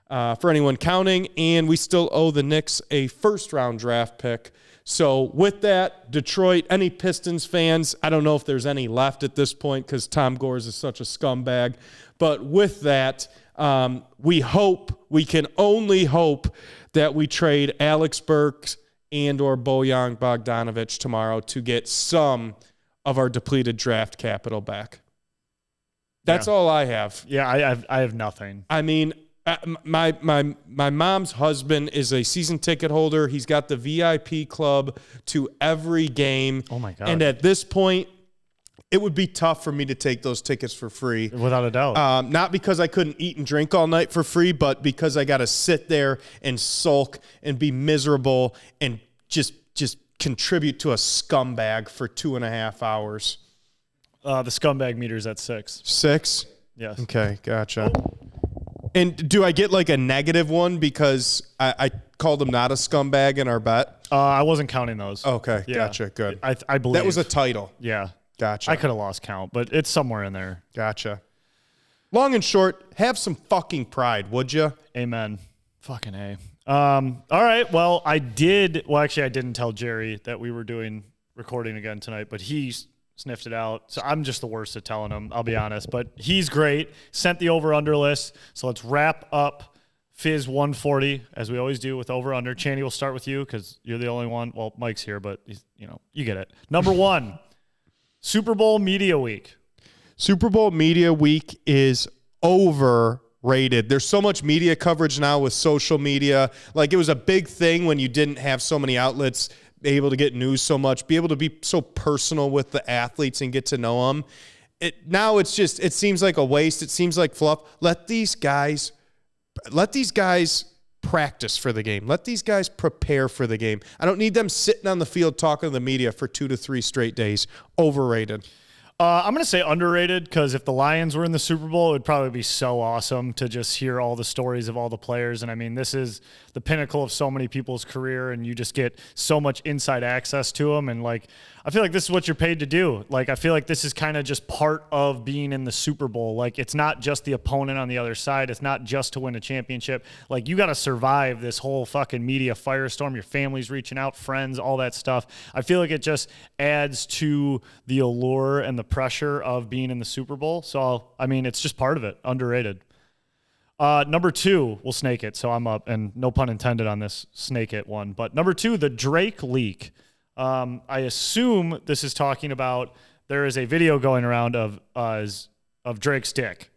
uh, for anyone counting. And we still owe the Knicks a first round draft pick. So, with that, Detroit, any Pistons fans, I don't know if there's any left at this point because Tom Gores is such a scumbag. But with that, um, we hope, we can only hope that we trade Alex Burks and or Bojan Bogdanovic tomorrow to get some of our depleted draft capital back. That's Yeah. all I have. Yeah, I have I have nothing. I mean, uh, my my my mom's husband is a season ticket holder. He's got the VIP club to every game. Oh my God. And at this point, it would be tough for me to take those tickets for free. Without a doubt. Um, not because I couldn't eat and drink all night for free, but because I got to sit there and sulk and be miserable and just just contribute to a scumbag for two and a half hours. uh, the scumbag meter is at six. Six. Yes. Okay, gotcha. And do I get like a negative one because I, I called him not a scumbag in our bet? Uh, I wasn't counting those. Okay, Yeah. gotcha. Good. I I believe that was a title. yeah. Gotcha. I could have lost count, but it's somewhere in there. Gotcha. Long and short, have some fucking pride, would you? Amen. Fucking a. Um. All right. Well, I did. Well, actually, I didn't tell Jerry that we were doing recording again tonight, but he sniffed it out. So I'm just the worst at telling him. I'll be honest. But he's great. Sent the over under list. So let's wrap up Fizz 140 as we always do with over under. Channy, we'll start with you because you're the only one. Well, Mike's here, but he's, you know you get it. Number one, Super Bowl Media Week. Super Bowl media week is overrated. There's so much media coverage now with social media. Like it was a big thing when you didn't have so many outlets able to get news so much, be able to be so personal with the athletes and get to know them. It now it's just it seems like a waste. It seems like fluff. Let these guys let these guys practice for the game. Let these guys prepare for the game. I don't need them sitting on the field talking to the media for 2 to 3 straight days. Overrated. Uh, I'm going to say underrated because if the Lions were in the Super Bowl, it would probably be so awesome to just hear all the stories of all the players. And I mean, this is the pinnacle of so many people's career, and you just get so much inside access to them. And like, I feel like this is what you're paid to do. Like, I feel like this is kind of just part of being in the Super Bowl. Like, it's not just the opponent on the other side, it's not just to win a championship. Like, you got to survive this whole fucking media firestorm. Your family's reaching out, friends, all that stuff. I feel like it just adds to the allure and the pressure of being in the Super Bowl. So, I mean, it's just part of it. Underrated. Uh, number two, we'll snake it. So I'm up, and no pun intended on this snake it one. But number two, the Drake leak. Um, I assume this is talking about there is a video going around of uh, of Drake's dick.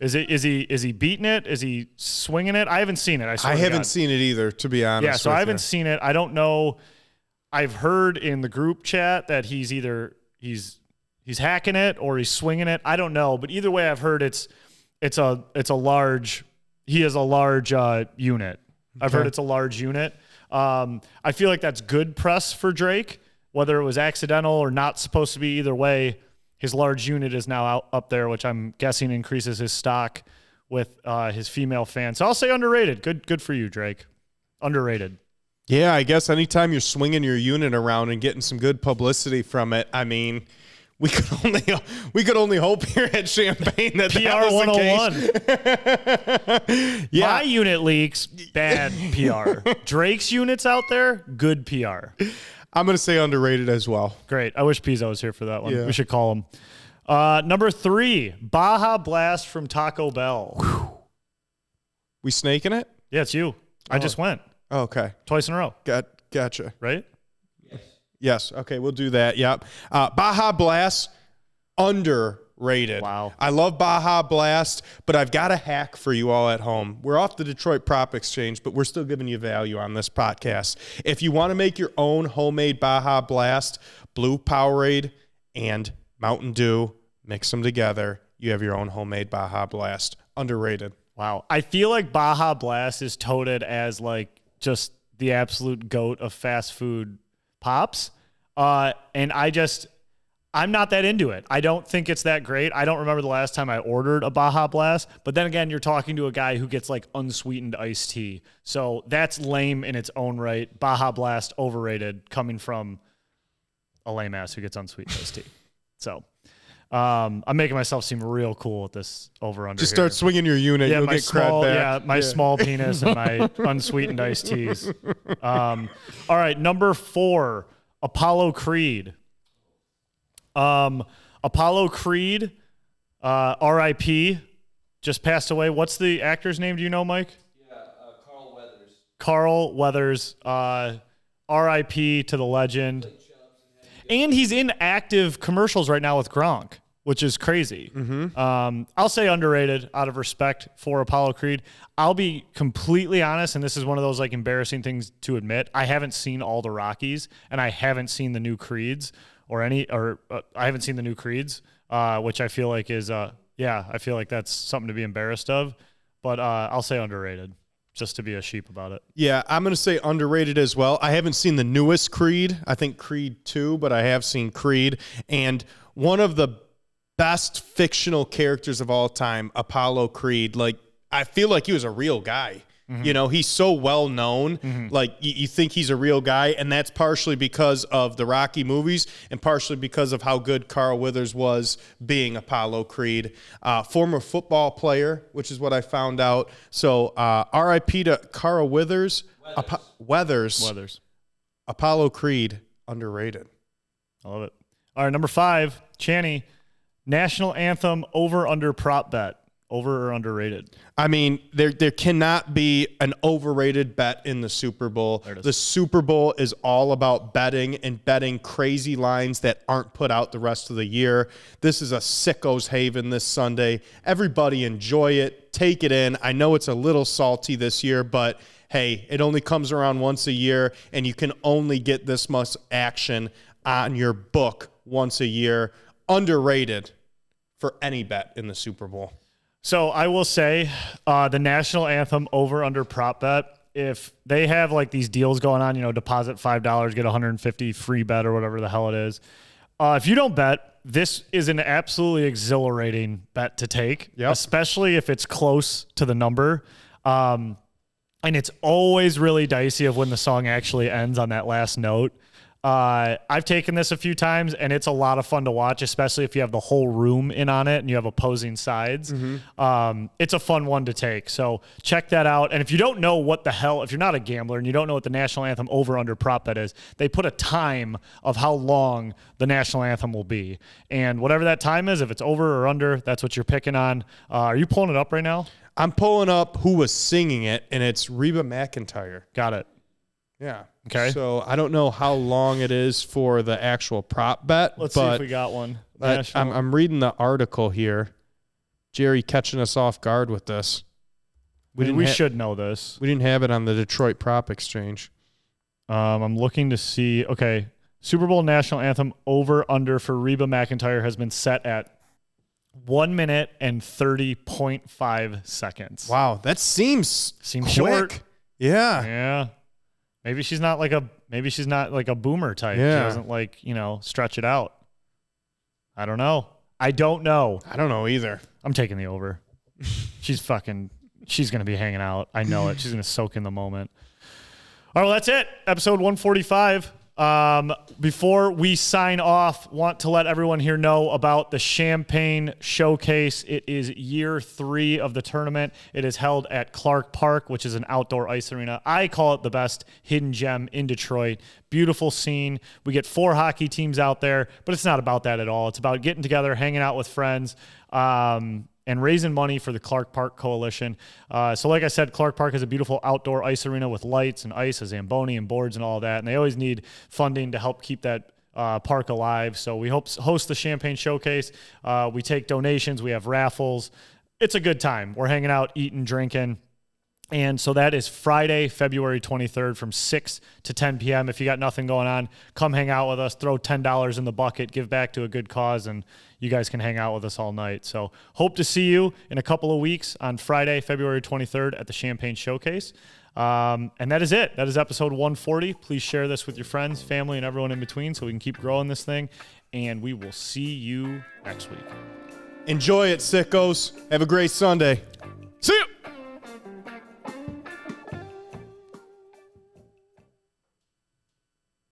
Is it is he is he beating it? Is he swinging it? I haven't seen it. I, I haven't seen it either, to be honest. Yeah, so I haven't you. seen it. I don't know. I've heard in the group chat that he's either he's he's hacking it or he's swinging it. I don't know, but either way, I've heard it's it's a it's a large. He is a large uh, unit. I've heard it's a large unit. Um, I feel like that's good press for Drake, whether it was accidental or not supposed to be. Either way, his large unit is now out up there, which I'm guessing increases his stock with uh, his female fans. So I'll say underrated. Good, good for you, Drake. Underrated. Yeah, I guess anytime you're swinging your unit around and getting some good publicity from it, I mean, we could only we could only hope here at Champagne that PR that was the 101. case. Yeah, My unit leaks, bad PR. Drake's units out there, good PR. I'm gonna say underrated as well. Great. I wish Pizzo was here for that one. Yeah. We should call him. Uh, number three, Baja Blast from Taco Bell. We snaking it? Yeah, it's you. I just went Oh, okay, twice in a row, got gotcha. right? Yes, okay, we'll do that. Yep. Uh, Baja Blast underrated. Wow. I love Baja Blast, but I've got a hack for you all at home. We're off the Detroit Prop Exchange, but we're still giving you value on this podcast. If you want to make your own homemade Baja Blast, Blue Powerade and Mountain Dew, mix them together. You have your own homemade Baja Blast. Underrated. Wow. I feel like Baja Blast is touted as like just the absolute goat of fast food pops. Uh, and I just, I'm not that into it. I don't think it's that great. I don't remember the last time I ordered a Baja Blast. But then again, you're talking to a guy who gets like unsweetened iced tea. So that's lame in its own right. Baja Blast overrated coming from a lame ass who gets unsweetened iced tea. So, Um, I'm making myself seem real cool with this over under. Just start swinging your unit. yeah, You'll my get small, back. yeah, my small penis and my unsweetened iced teas. Um, all right, number four, Apollo Creed. Um, Apollo Creed, uh, R.I.P. Just passed away. What's the actor's name? Do you know, Mike? Yeah, uh, Carl Weathers. Carl Weathers. Uh, R.I.P. to the legend. And he's in active commercials right now with Gronk, which is crazy. Um, I'll say underrated out of respect for Apollo Creed. I'll be completely honest, and this is one of those like embarrassing things to admit. I haven't seen all the Rockies, and I haven't seen the new Creeds or any, or uh, I haven't seen the new Creeds, uh, which I feel like is, uh, yeah, I feel like that's something to be embarrassed of. But uh, I'll say underrated, just to be a sheep about it. Yeah, I'm going to say underrated as well. I haven't seen the newest Creed. I think Creed 2, but I have seen Creed. And one of the best fictional characters of all time, Apollo Creed, like, I feel like he was a real guy. You know, he's so well known. Like, you, you think he's a real guy. And that's partially because of the Rocky movies and partially because of how good Carl Withers was being Apollo Creed. Uh, former football player, which is what I found out. So, uh, RIP to Carl Withers. Apo- Weathers. Weathers. Apollo Creed, underrated. I love it. All right, number five, Channy, national anthem over under prop bet, over or underrated. I mean, there there cannot be an overrated bet in the Super Bowl. The Super Bowl is all about betting and betting crazy lines that aren't put out the rest of the year. This is a sicko's haven this Sunday. Everybody enjoy it. Take it in. I know it's a little salty this year, but hey, it only comes around once a year and you can only get this much action on your book once a year. Underrated for any bet in the Super Bowl. So I will say, uh, the national anthem over under prop bet. If they have like these deals going on, you know, deposit five dollars, get 150 free bet or whatever the hell it is. Uh, if you don't bet, this is an absolutely exhilarating bet to take, Yep. especially if it's close to the number. Um, and it's always really dicey of when the song actually ends on that last note. Uh, I've taken this a few times, and it's a lot of fun to watch, especially if you have the whole room in on it and you have opposing sides. Um, it's a fun one to take. So check that out. And if you don't know what the hell, if you're not a gambler and you don't know what the national anthem over under prop bet is, they put a time of how long the national anthem will be, and whatever that time is, if it's over or under, that's what you're picking on. Uh, are you pulling it up right now? I'm pulling up who was singing it, and it's Reba McEntire. Got it. Yeah. Okay. So I don't know how long it is for the actual prop bet, Let's see but if we got one. I- National- I'm, I'm reading the article here. Jerry catching us off guard with this. we didn't we ha- should know this. We didn't have it on the Detroit Prop Exchange. Um, I'm looking to see. Okay, Super Bowl national anthem over under for Reba McEntire has been set at one minute and thirty point five seconds. Wow, that seems Seems quick. short. Yeah. Yeah, maybe she's not like a maybe she's not like a boomer type. She Yeah. doesn't like you know stretch it out. I don't know. I don't know. I don't know either. I'm taking the over. she's fucking. She's gonna be hanging out. I know it. She's gonna soak in the moment. All right, well, that's it. Episode 145. Um, before we sign off, want to let everyone here know about the Champagne Showcase. It is year three of the tournament. It is held at Clark Park, which is an outdoor ice arena. I call it the best hidden gem in Detroit. Beautiful scene. We get four hockey teams out there, but it's not about that at all. It's about getting together, hanging out with friends. Um, and raising money for the Clark Park Coalition. Uh, so, like I said, Clark Park is a beautiful outdoor ice arena with lights and ice, a Zamboni and boards and all that. And they always need funding to help keep that uh, park alive. So, we hope host the Champagne Showcase. Uh, we take donations, we have raffles. It's a good time. We're hanging out, eating, drinking. And so that is Friday, February 23rd from 6 to 10 p.m. If you got nothing going on, come hang out with us, throw $10 in the bucket, give back to a good cause, and you guys can hang out with us all night. So hope to see you in a couple of weeks on Friday, February 23rd at the Champagne Showcase. Um, and that is it. That is episode 140. Please share this with your friends, family, and everyone in between so we can keep growing this thing. And we will see you next week. Enjoy it, sickos. Have a great Sunday. See you.